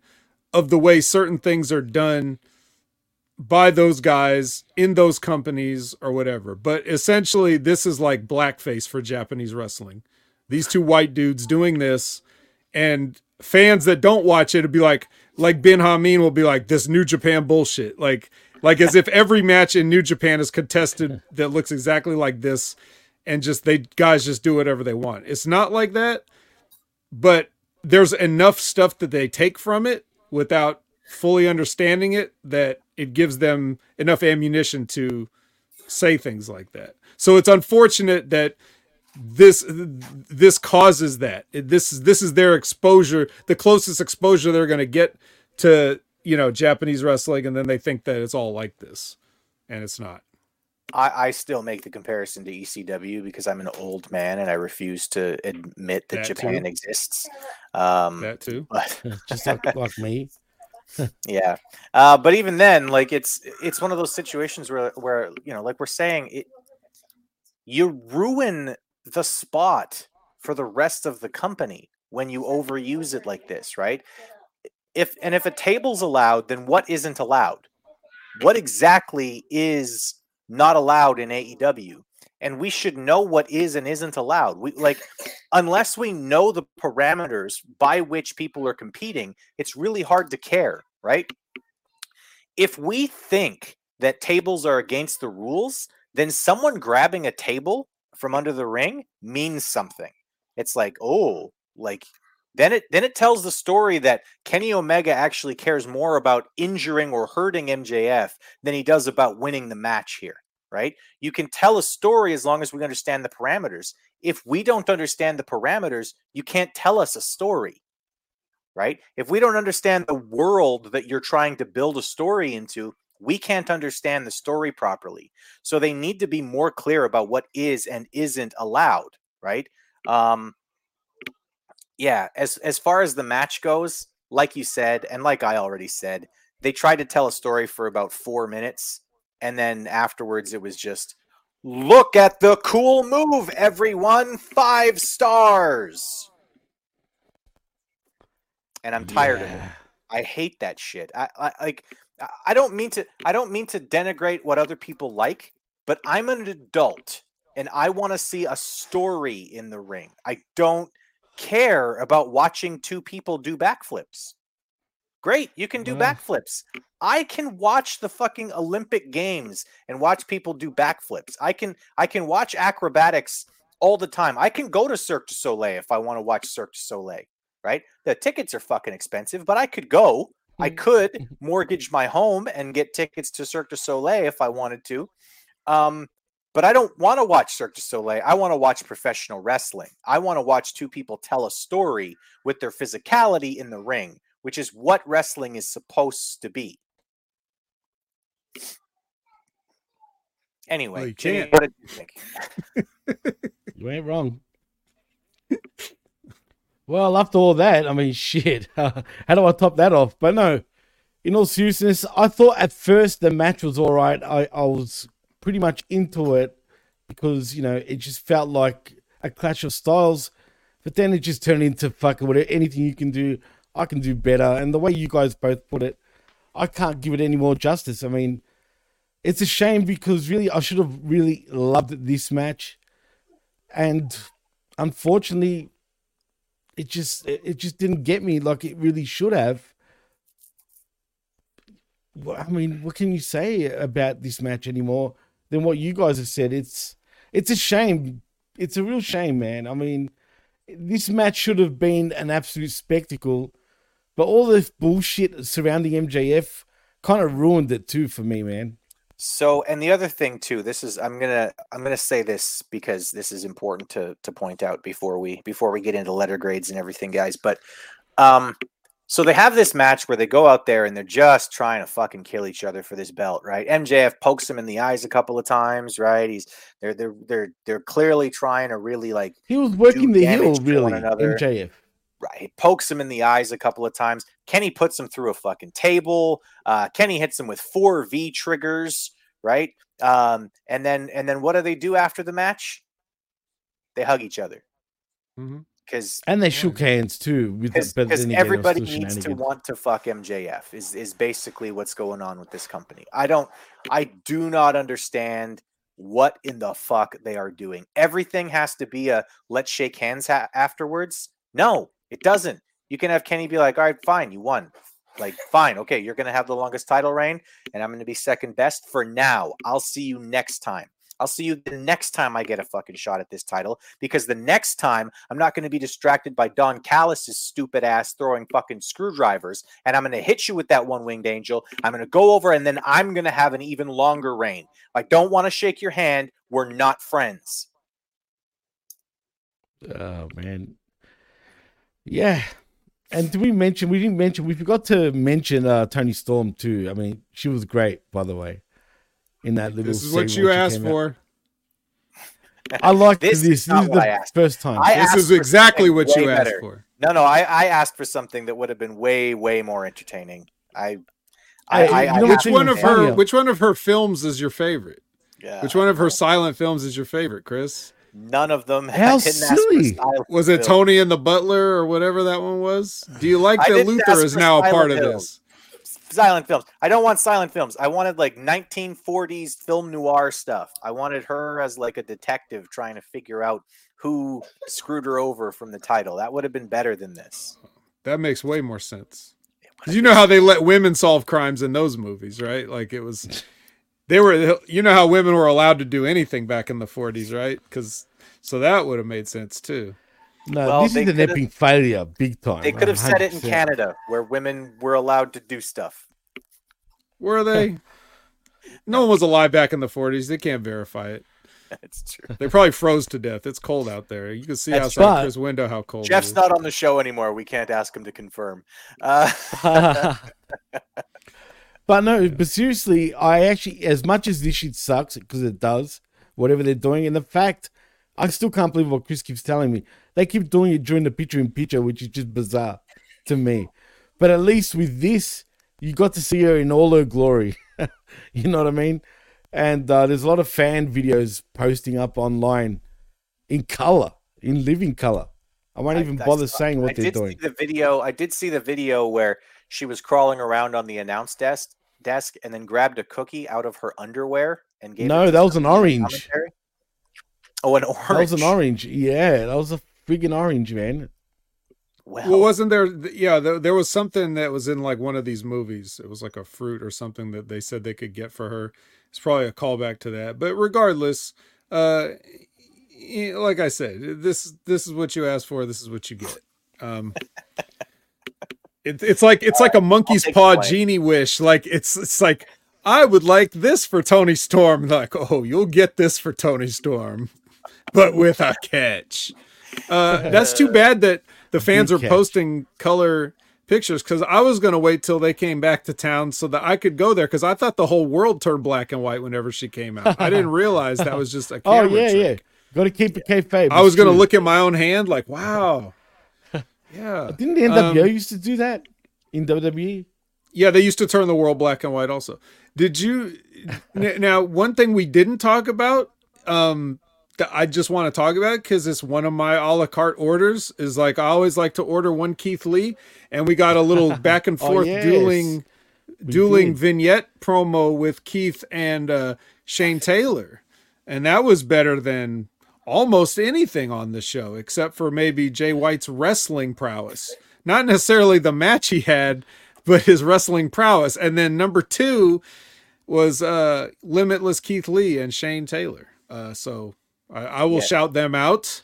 of the way certain things are done by those guys in those companies or whatever. But essentially, this is like blackface for Japanese wrestling. These two white dudes doing this, and fans that don't watch it would be like, like Ben Hameen will be like, this New Japan bullshit. Like, like as if every match in New Japan is contested that looks exactly like this, and just they guys just do whatever they want. It's not like that, but there's enough stuff that they take from it without fully understanding it that it gives them enough ammunition to say things like that. So it's unfortunate that this this causes that. This is this is their exposure, the closest exposure they're going to get to, you know, Japanese wrestling and then they think that it's all like this and it's not. I, I still make the comparison to ECW because I'm an old man and I refuse to admit that, That Japan too. exists. Um, That too. but Just like, like me. yeah, uh, but even then, like it's it's one of those situations where where you know, like we're saying, it you ruin the spot for the rest of the company when you overuse it like this, right? If and if a table's allowed, then what isn't allowed? What exactly is not allowed in AEW? And we should know what is and isn't allowed. We like unless we know the parameters by which people are competing, it's really hard to care, right? If we think that tables are against the rules, then someone grabbing a table from under the ring means something. It's like, oh, like then it then it tells the story that Kenny Omega actually cares more about injuring or hurting MJF than he does about winning the match here, right? You can tell a story as long as we understand the parameters. If we don't understand the parameters, you can't tell us a story. Right? If we don't understand the world that you're trying to build a story into, we can't understand the story properly. So they need to be more clear about what is and isn't allowed, right? Um yeah, as as far as the match goes, like you said and like I already said, they tried to tell a story for about 4 minutes and then afterwards it was just look at the cool move everyone, 5 stars. And I'm tired of it. I hate that shit. I, I like I don't mean to I don't mean to denigrate what other people like, but I'm an adult and I want to see a story in the ring. I don't care about watching two people do backflips. Great, you can do Well. backflips. I can watch the fucking Olympic Games and watch people do backflips. I can I can watch acrobatics all the time. I can go to Cirque du Soleil if I want to watch Cirque du Soleil, right? The tickets are fucking expensive, but I could go. I mm-hmm. could mm-hmm. mortgage my home and get tickets to Cirque du Soleil if I wanted to. Um, but I don't want to watch Cirque du Soleil. I want to watch professional wrestling. I want to watch two people tell a story with their physicality in the ring, which is what wrestling is supposed to be. Anyway, Well, you Jimmy, what did you think? You ain't wrong. well, after all that, I mean, shit. how do I top that off? But no, in all seriousness, I thought at first the match was all right. I, I was pretty much into it because, you know, it just felt like a clash of styles. But then it just turned into fucking whatever, anything you can do, I can do better. And the way you guys both put it, I can't give it any more justice. I mean, it's a shame because really, I should have really loved this match and unfortunately it just it just didn't get me like it really should have i mean what can you say about this match anymore than what you guys have said. It's it's a shame. It's a real shame, man. I mean, this match should have been an absolute spectacle, but all this bullshit surrounding MJF kind of ruined it too for me, man. So, and the other thing too, this is I'm gonna I'm gonna say this because this is important to to point out before we before we get into letter grades and everything, guys. But um, so they have this match where they go out there and they're just trying to fucking kill each other for this belt, right? MJF pokes him in the eyes a couple of times, right? He's they're they're they're they're clearly trying to really like He was working the heel, damage to really. MJF. Right. He pokes him in the eyes a couple of times. Kenny puts him through a fucking table. Uh, Kenny hits him with four V triggers, right? Um, and then and then what do they do after the match? They hug each other because And they shook hands too. With the, but because then again, it was everybody still needs to want to fuck MJF is is basically what's going on with this company. I don't I do not understand what in the fuck they are doing. Everything has to be a let's shake hands ha- afterwards. No, it doesn't. You can have Kenny be like, "All right, fine, you won." Like, fine, okay, you're going to have the longest title reign and I'm going to be second best for now. I'll see you next time. I'll see you the next time I get a fucking shot at this title because the next time I'm not going to be distracted by Don Callis's stupid ass throwing fucking screwdrivers and I'm going to hit you with that one winged angel. I'm going to go over and then I'm going to have an even longer reign. I don't want to shake your hand. We're not friends. Oh man. Yeah. And did we mention we didn't mention we forgot to mention uh Toni Storm too. I mean, she was great, by the way. In that little This is what you asked came out. for. I like This this. is This, is the first time. I This is exactly what you way asked better. for. No, no, I, I asked for something that would have been way, way more entertaining. I, I, Hey, I, you I know have Which one of admit- her which one of her films is your favorite? Yeah, Which one of her silent films is your favorite, Chris? None of them. How I didn't ask for silly. Was it film. Toni and the Butler or whatever that one was? Do you like that Luther is now a part silent of this? Silent films. I don't want silent films. I wanted like 1940s film noir stuff. I wanted her as like a detective trying to figure out who screwed her over from the title. That would have been better than this. That makes way more sense. you know how they let women solve crimes in those movies, right? Like it was, they were. You know how women were allowed to do anything back in the forties, right? Because so that would have made sense too. No, Well, this they is an could've- epic failure, big time. They could have said it in Canada where women were allowed to do stuff. Were they? no one was alive back in the forties. They can't verify it. That's true. They probably froze to death. It's cold out there. You can see That's outside right. Chris' window how cold. Jeff's is. not on the show anymore. We can't ask him to confirm. Uh, but no, but seriously, I actually, as much as this shit sucks, because it does, whatever they're doing, and the fact, I still can't believe what Chris keeps telling me. They keep doing it during the picture in picture, which is just bizarre to me. But at least with this, you got to see her in all her glory. you know what I mean? And uh, there's a lot of fan videos posting up online in color, in living color. I won't even bother saying what I they're did doing. See the video. I did see the video where she was crawling around on the announce desk, desk, and then grabbed a cookie out of her underwear and gave. it to No, that was an orange. commentary. Oh, an orange. That was an orange. Yeah, that was a friggin' orange, man. Well, Well, wasn't there? Yeah, there, there was something that was in like one of these movies. It was like a fruit or something that they said they could get for her. It's probably a callback to that. But regardless, uh, like I said, this this is what you asked for. This is what you get. Um, it, it's like it's like a monkey's paw the genie wish. Like it's it's like I would like this for Toni Storm. Like oh, you'll get this for Toni Storm, but with a catch. Uh, that's too bad that the fans are catch. posting color pictures because I was going to wait till they came back to town so that I could go there because I thought the whole world turned black and white whenever she came out. I didn't realize that was just a Oh yeah, trick. yeah. Got to keep it kayfabe. I was going to look at my own hand like, wow. Yeah. Didn't the NWO Um, used to do that in? WWE? Yeah, they used to turn the world black and white also. Did you now one thing we didn't talk about um I just want to talk about cuz it's one of my a la carte orders is like I always like to order one Keith Lee and we got a little back and Oh, forth yes. dueling We dueling did. vignette promo with Keith and uh Shane Taylor. And that was better than almost anything on the show except for maybe Jay White's wrestling prowess. Not necessarily the match he had, but his wrestling prowess. And then number two, was uh, Limitless Keith Lee and Shane Taylor. Uh, so I, I will Yeah. shout them out.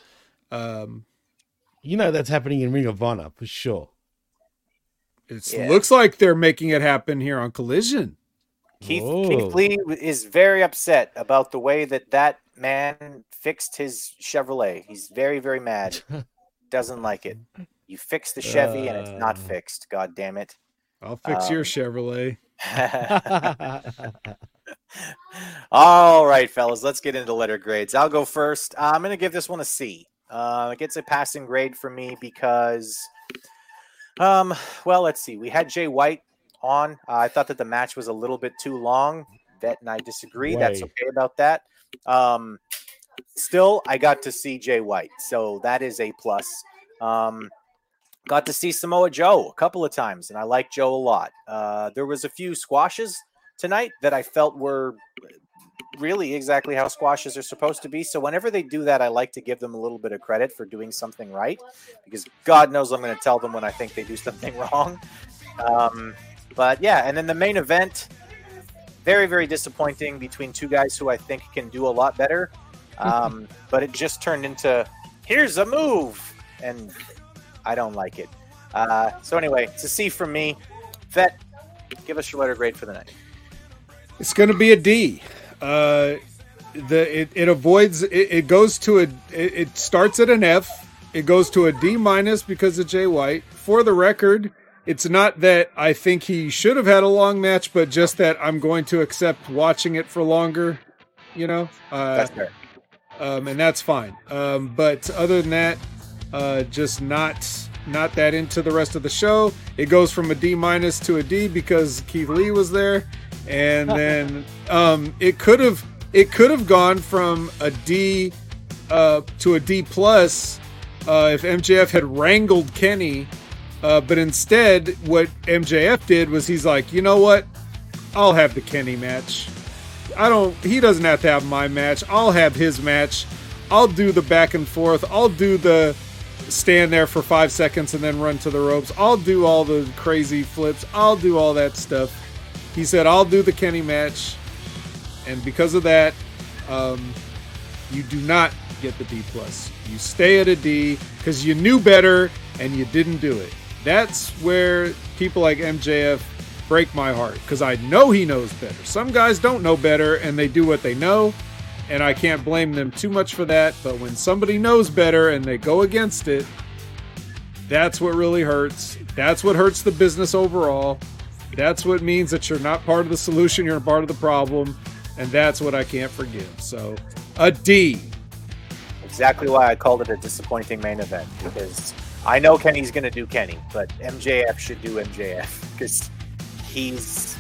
Um, You know that's happening in Ring of Honor for sure. it Yeah. looks like they're making it happen here on Collision. Keith, Whoa. Keith Lee is very upset about the way that that man fixed his Chevrolet. He's very, very mad. Doesn't like it. You fixed the Chevy and it's not Uh. fixed. God damn it. I'll fix your Um, Chevrolet. All right, fellas, let's get into letter grades. I'll go first. Uh, I'm going to give this one a C. Uh, it gets a passing grade for me because, um, well, let's see. We had Jay White on. Uh, I thought that the match was a little bit too long. Vet and I disagree. That's okay about that. Um, still, I got to see Jay White, so that is a plus. Um, got to see Samoa Joe a couple of times, and I like Joe a lot. Uh, there was a few squashes tonight that I felt were really exactly how squashes are supposed to be. So whenever they do that, I like to give them a little bit of credit for doing something right, because God knows I'm going to tell them when I think they do something wrong. Um, but yeah, and then the main event, very very disappointing between two guys who I think can do a lot better. Um, but it just turned into here's a move, and I don't like it. Uh, so anyway, it's a C from me. Vet, give us your letter grade for the night. It's going to be a D. Uh, the it, it avoids it, it goes to a it, it starts at an F. It goes to a D minus because of Jay White. For the record, it's not that I think he should have had a long match, but just that I'm going to accept watching it for longer. You know, uh, That's fair. um, and that's fine. Um, but other than that, uh, just not not that into the rest of the show. It goes from a D minus to a D because Keith Lee was there, and then um, it could have it could have gone from a D uh, to a D plus uh, if MJF had wrangled Kenny. Uh, but instead, what MJF did was he's like, you know what? I'll have the Kenny match. I don't. He doesn't have to have my match. I'll have his match. I'll do the back and forth. I'll do the stand there for five seconds and then run to the ropes. I'll do all the crazy flips. I'll do all that stuff. He said, I'll do the Kenny match. And because of that, um, you do not get the D plus. You stay at a D because you knew better and you didn't do it. That's where people like MJF break my heart because I know he knows better. Some guys don't know better and they do what they know, and I can't blame them too much for that. But when somebody knows better and they go against it, that's what really hurts. That's what hurts the business overall. That's what means that you're not part of the solution, you're part of the problem, and that's what I can't forgive. So, a D. Exactly why I called it a disappointing main event because I know Kenny's going to do Kenny, but MJF should do MJF because he's.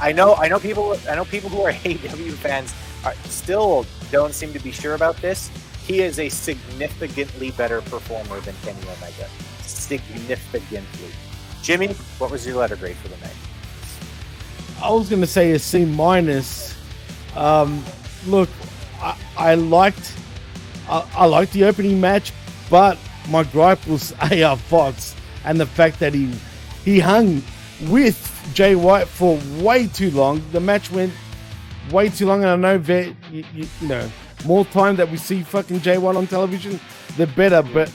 I know, I know people. I know people who are AEW fans are still don't seem to be sure about this. He is a significantly better performer than Kenny Omega. Significantly. Jimmy, what was your letter grade for the night? I was going to say a C minus. Um, look, I, I liked I, I liked the opening match, but my gripe was AR Fox and the fact that he he hung with Jay White for way too long. The match went way too long, and I know that you, you, you know more time that we see fucking Jay White on television, the better. But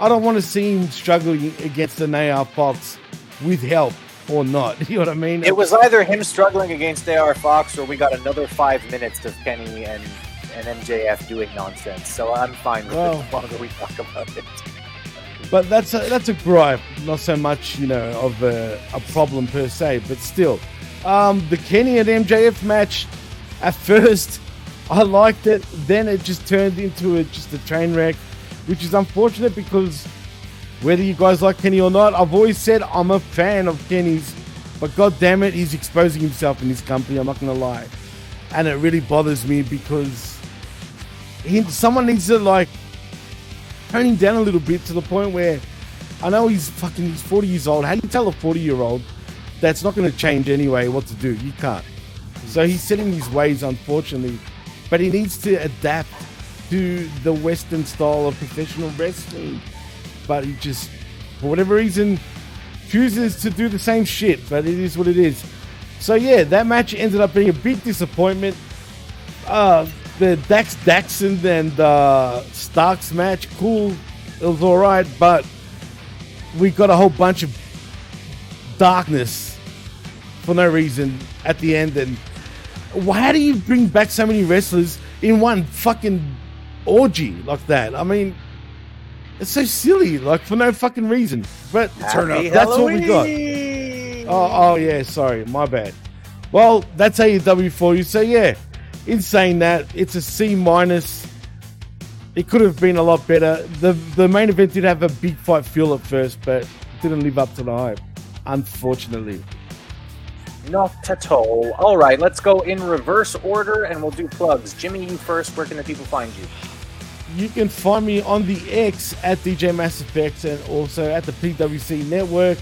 I don't want to see him struggling against an AR Fox with help or not. You know what I mean? It was either him struggling against AR Fox or we got another five minutes of Kenny and, and MJF doing nonsense. So I'm fine with Well- it the longer we talk about it. But that's a, that's a gripe, not so much you know of a, a problem per se, but still, um, the Kenny and MJF match. At first, I liked it. Then it just turned into a, just a train wreck, which is unfortunate because whether you guys like Kenny or not, I've always said I'm a fan of Kenny's. But god damn it, he's exposing himself in his company. I'm not gonna lie, and it really bothers me because he, someone needs to like tone him down a little bit to the point where I know he's fucking he's 40 years old. How do you tell a 40 year old that's not to change anyway what to do? You can't. So he's set in his ways, unfortunately, but he needs to adapt to the Western style of professional wrestling. But he just, for whatever reason, chooses to do the same shit. But it is what it is. So yeah, that match ended up being a big disappointment. Uh, the Dax Daxon and uh, Starks match, cool. It was all right, but we got a whole bunch of darkness for no reason at the end. And why do you bring back so many wrestlers in one fucking orgy like that? I mean, it's so silly, like for no fucking reason. But Turn up. that's what we got. Oh, oh yeah, sorry, my bad. Well, that's AEW for you. So yeah, in saying that, it's a C minus. It could have been a lot better. The the main event did have a big fight feel at first, but didn't live up to the hype. Unfortunately. Not at all. All right, let's go in reverse order and we'll do plugs. Jimmy, you first. Where can the people find you? You can find me on the X at DJ Mass Effects and also at the PWC Network.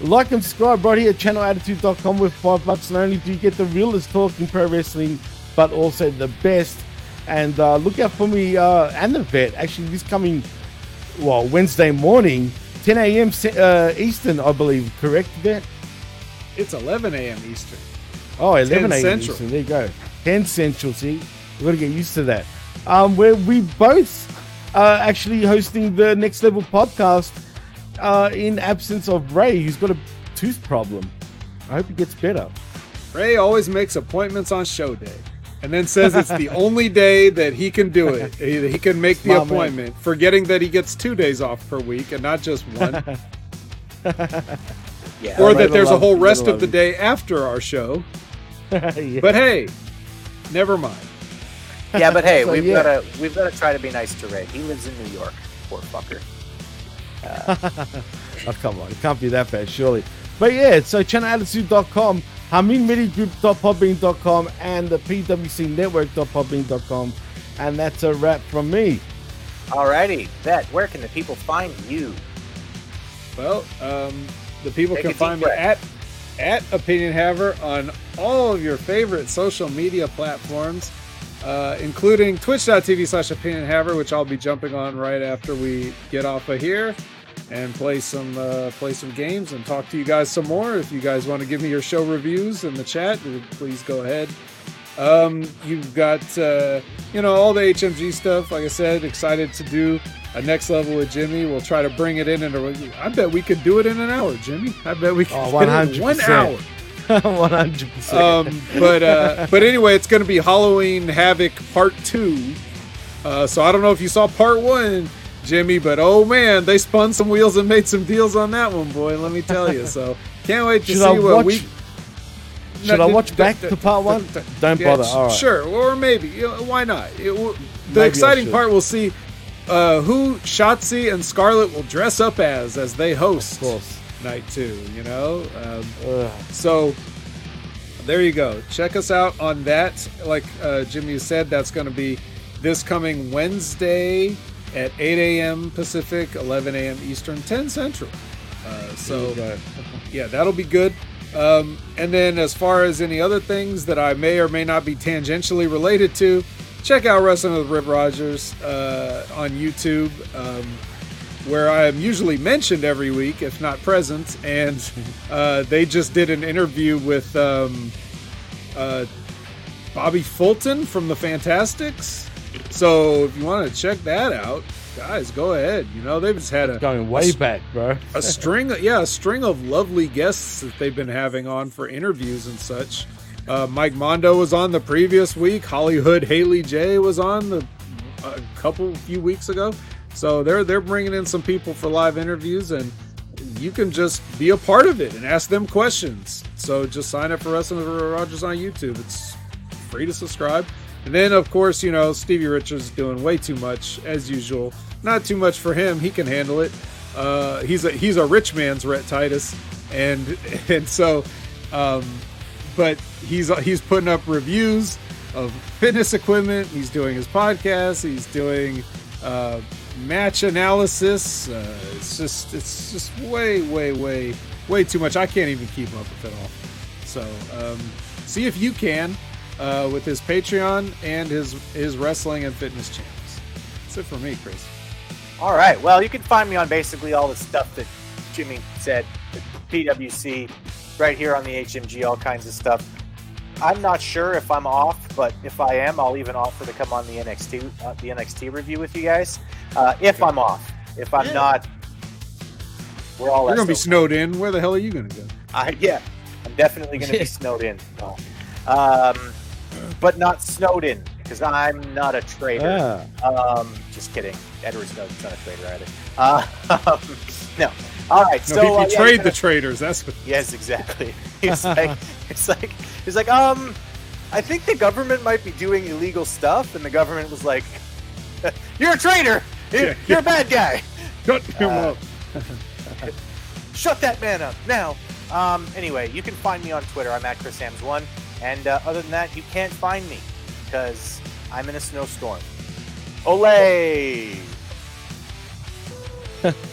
Like and subscribe right here at channelattitude.com with five bucks. Not only do you get the realest talking pro wrestling, but also the best. And uh, look out for me uh, and the vet actually this coming, well, Wednesday morning, 10 a.m. Uh, Eastern, I believe. Correct, vet? It's 11 a.m. Eastern. Oh, 11 a.m. Central. Eastern. There you go. 10 Central, see? We've got to get used to that. Um, where we both are actually hosting the Next Level podcast uh, in absence of Ray, who's got a tooth problem. I hope he gets better. Ray always makes appointments on show day and then says it's the only day that he can do it. He, can make the Smart man. appointment, forgetting that he gets two days off per week and not just one. Yeah. or that there's a whole rest of the day after our show. Yeah. But hey, never mind. Yeah, but hey, So, we've yeah. gotta we've gotta try to be nice to Ray. He lives in New York. Poor fucker. Oh, come on. It can't be that bad, surely. But yeah, so channelattitude.com, HaminMediagroup.podbean.com, and the PWCNetwork.podbean.com. And that's a wrap from me. Alrighty, Vet, where can the people find you? Well, um, the people Take can find me at at Opinion Haver on all of your favorite social media platforms, uh, including twitch.tv slash Opinion Haver, which I'll be jumping on right after we get off of here and play some uh, play some games and talk to you guys some more. If you guys want to give me your show reviews in the chat, please go ahead. Um, you've got uh, you know all the HMG stuff. Like I said, excited to do a next level with Jimmy. We'll try to bring it in. And I bet we could do it in an hour, Jimmy. I bet we could Oh, get 100%. one hour. 100%. Um, but uh, but anyway, it's going to be Halloween Havoc Part Two. Uh, so I don't know if you saw Part One, Jimmy, but oh man, they spun some wheels and made some deals on that one, boy. Let me tell you. So can't wait to Should see I what watch- we. Should No, I watch d- back d- to part one? d- Don't yeah, bother. All right. Sure, or maybe. You know, why not? It the Maybe exciting part, we'll see uh, who Shotzi and Scarlett will dress up as as they host night two. You know, um, so there you go. Check us out on that. Like uh, Jimmy said, that's going to be this coming Wednesday at 8 a.m. Pacific, 11 a.m. Eastern, 10 Central. Uh, so There you go. yeah, that'll be good. Um, and then as far as any other things that I may or may not be tangentially related to, check out Wrestling with Rip Rogers uh, on YouTube, um, where I am usually mentioned every week, if not present. And uh, they just did an interview with um, uh, Bobby Fulton from the Fantastics. So if you want to check that out, guys, go ahead. You know they've just had a Going a way back, bro. a string of, yeah a string of lovely guests that they've been having on for interviews and such. Uh, mike mondo was on the previous week. Hollywood haley j was on the a couple few weeks ago. So they're they're bringing in some people for live interviews and you can just be a part of it and ask them questions. So just sign up for wrestling with rogers on youtube. It's free to subscribe and then of course you know stevie richards is doing way too much as usual not too much for him he can handle it uh, he's a he's a rich man's Rhett Titus, and and so, um, but he's he's putting up reviews of fitness equipment. He's doing his podcast. He's doing uh, match analysis. Uh, it's just it's just way way way way too much. I can't even keep up with it all. So um, see if you can uh, with his Patreon and his his wrestling and fitness channels. That's it for me, Chris. All right. Well, you can find me on basically all the stuff that Jimmy said. PWC, right here on the HMG, all kinds of stuff. I'm not sure if I'm off, but if I am, I'll even offer to come on the NXT uh, the NXT review with you guys. Uh, if I'm off, if I'm not, we're all You're gonna be snowed in. Where the hell are you gonna go? I yeah, I'm definitely going to be snowed in. Um, but not Snowden, because I'm not a traitor. Um, just kidding. Edward Snowden's not a traitor either. Uh, no. All right. No, so he uh, yeah, betrayed the traders. That's what. Yes, exactly. It's like it's like he's like um, I think the government might be doing illegal stuff, and the government was like, "You're a traitor. You're, Yeah, you're a bad guy." Shut him Uh, up. Shut that man up now. Um, anyway, you can find me on Twitter. I'm at ChrisAmbs1. And uh, other than that, you can't find me because I'm in a snowstorm. Olay!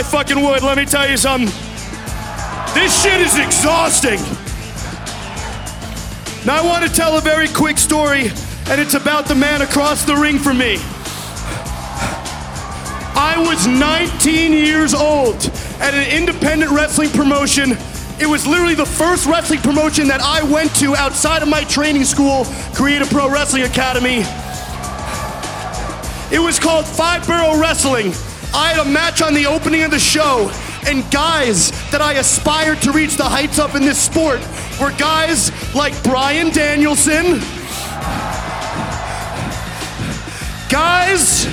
I fucking would. Let me tell you something. This shit is exhausting. Now, I want to tell a very quick story, and it's about the man across the ring from me. I was 19 years old at an independent wrestling promotion. It was literally the first wrestling promotion that I went to outside of my training school, Create-A-Pro Wrestling Academy. It was called Five Borough Wrestling. I had a match on the opening of the show, and guys that I aspired to reach the heights of in this sport were guys like Bryan Danielson, guys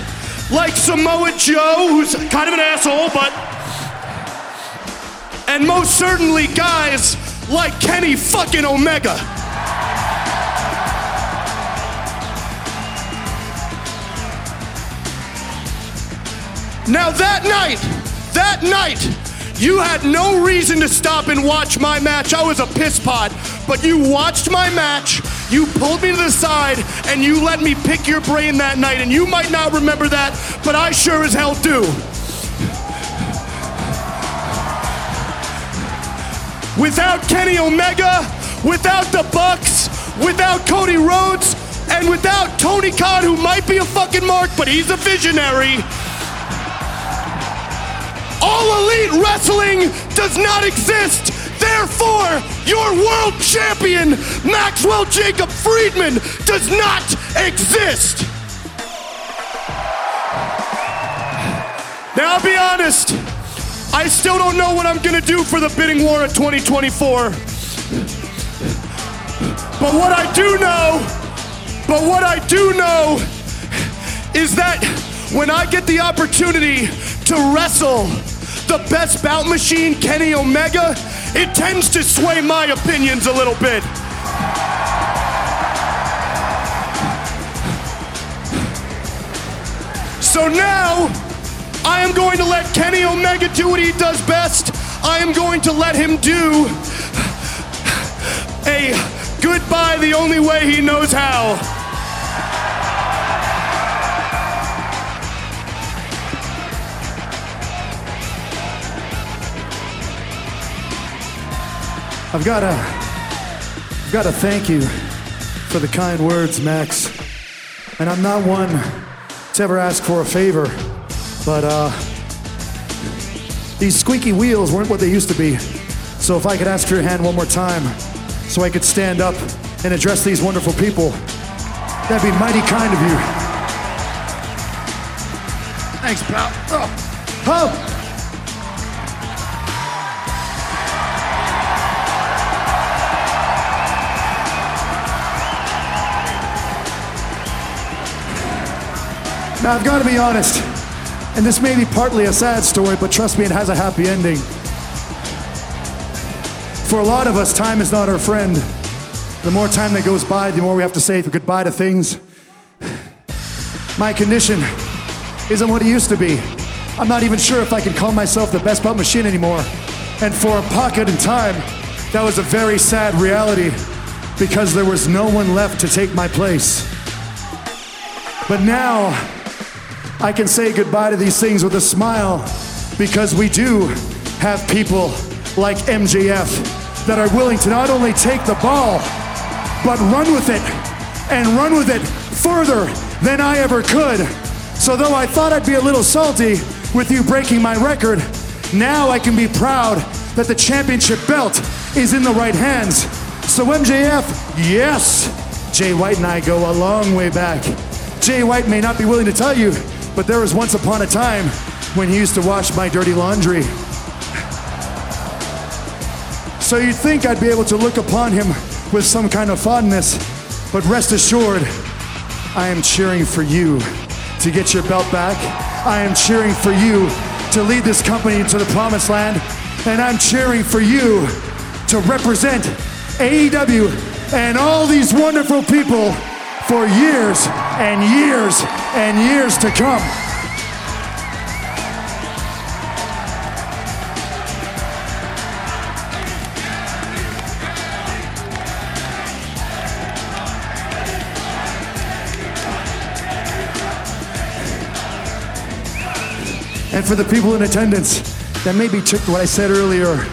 like Samoa Joe, who's kind of an asshole, but. And most certainly guys like Kenny fucking Omega. Now, that night, that night, you had no reason to stop and watch my match. I was a piss pot, but you watched my match, you pulled me to the side, and you let me pick your brain that night. And you might not remember that, but I sure as hell do. Without Kenny Omega, without the Bucks, without Cody Rhodes, and without Tony Khan, who might be a fucking mark, but he's a visionary. All Elite Wrestling does not exist. Therefore, your world champion, Maxwell Jacob Friedman, does not exist. Now, I'll be honest, I still don't know what I'm gonna do for the bidding war of 2024. But what I do know But what I do know is that when I get the opportunity to wrestle the best bout machine, Kenny Omega, it tends to sway my opinions a little bit. So now, I am going to let Kenny Omega do what he does best. I am going to let him do a goodbye the only way he knows how. I've got to, I've got to thank you for the kind words, Max. And I'm not one to ever ask for a favor, but uh, these squeaky wheels weren't what they used to be. So if I could ask for your hand one more time, so I could stand up and address these wonderful people, that'd be mighty kind of you. Thanks, pal. Oh. Oh. Now, I've got to be honest, and this may be partly a sad story, but trust me, it has a happy ending. For a lot of us, time is not our friend. The more time that goes by, the more we have to say goodbye to things. My condition isn't what it used to be. I'm not even sure if I can call myself the best bout machine anymore. And for a pocket in time, that was a very sad reality because there was no one left to take my place. But now, I can say goodbye to these things with a smile because we do have people like MJF that are willing to not only take the ball, but run with it and run with it further than I ever could. So, though I thought I'd be a little salty with you breaking my record, now I can be proud that the championship belt is in the right hands. So, MJF, yes, Jay White and I go a long way back. Jay White may not be willing to tell you, but there was once upon a time when he used to wash my dirty laundry. So you'd think I'd be able to look upon him with some kind of fondness, but rest assured, I am cheering for you to get your belt back. I am cheering for you to lead this company into the promised land, and I'm cheering for you to represent AEW and all these wonderful people for years and years and years to come. And for the people in attendance that maybe took what I said earlier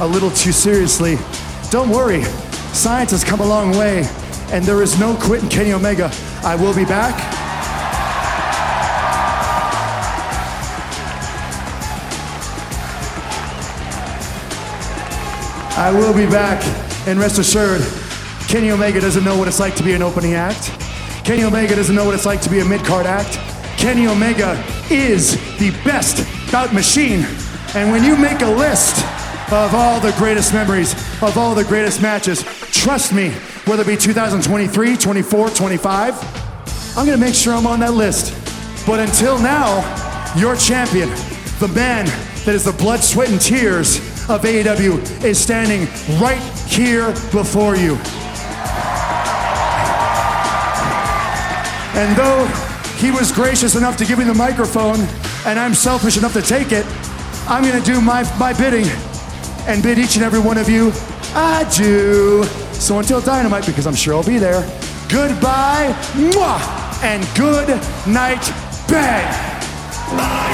a little too seriously, don't worry. Science has come a long way, and there is no quitting Kenny Omega. I will be back. I will be back, and rest assured, Kenny Omega doesn't know what it's like to be an opening act. Kenny Omega doesn't know what it's like to be a mid card act. Kenny Omega is the best bout machine. And when you make a list of all the greatest memories, of all the greatest matches, trust me, whether it be 2023, 24, 25, I'm gonna make sure I'm on that list. But until now, your champion, the man that is the blood, sweat, and tears of AEW, is standing right here before you. And though he was gracious enough to give me the microphone, and I'm selfish enough to take it, I'm gonna do my, my bidding and bid each and every one of you adieu. So until Dynamite, because I'm sure I'll be there, goodbye, mwah, and good night, bang.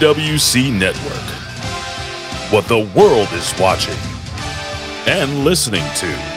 PWC Network. What the world is watching and listening to.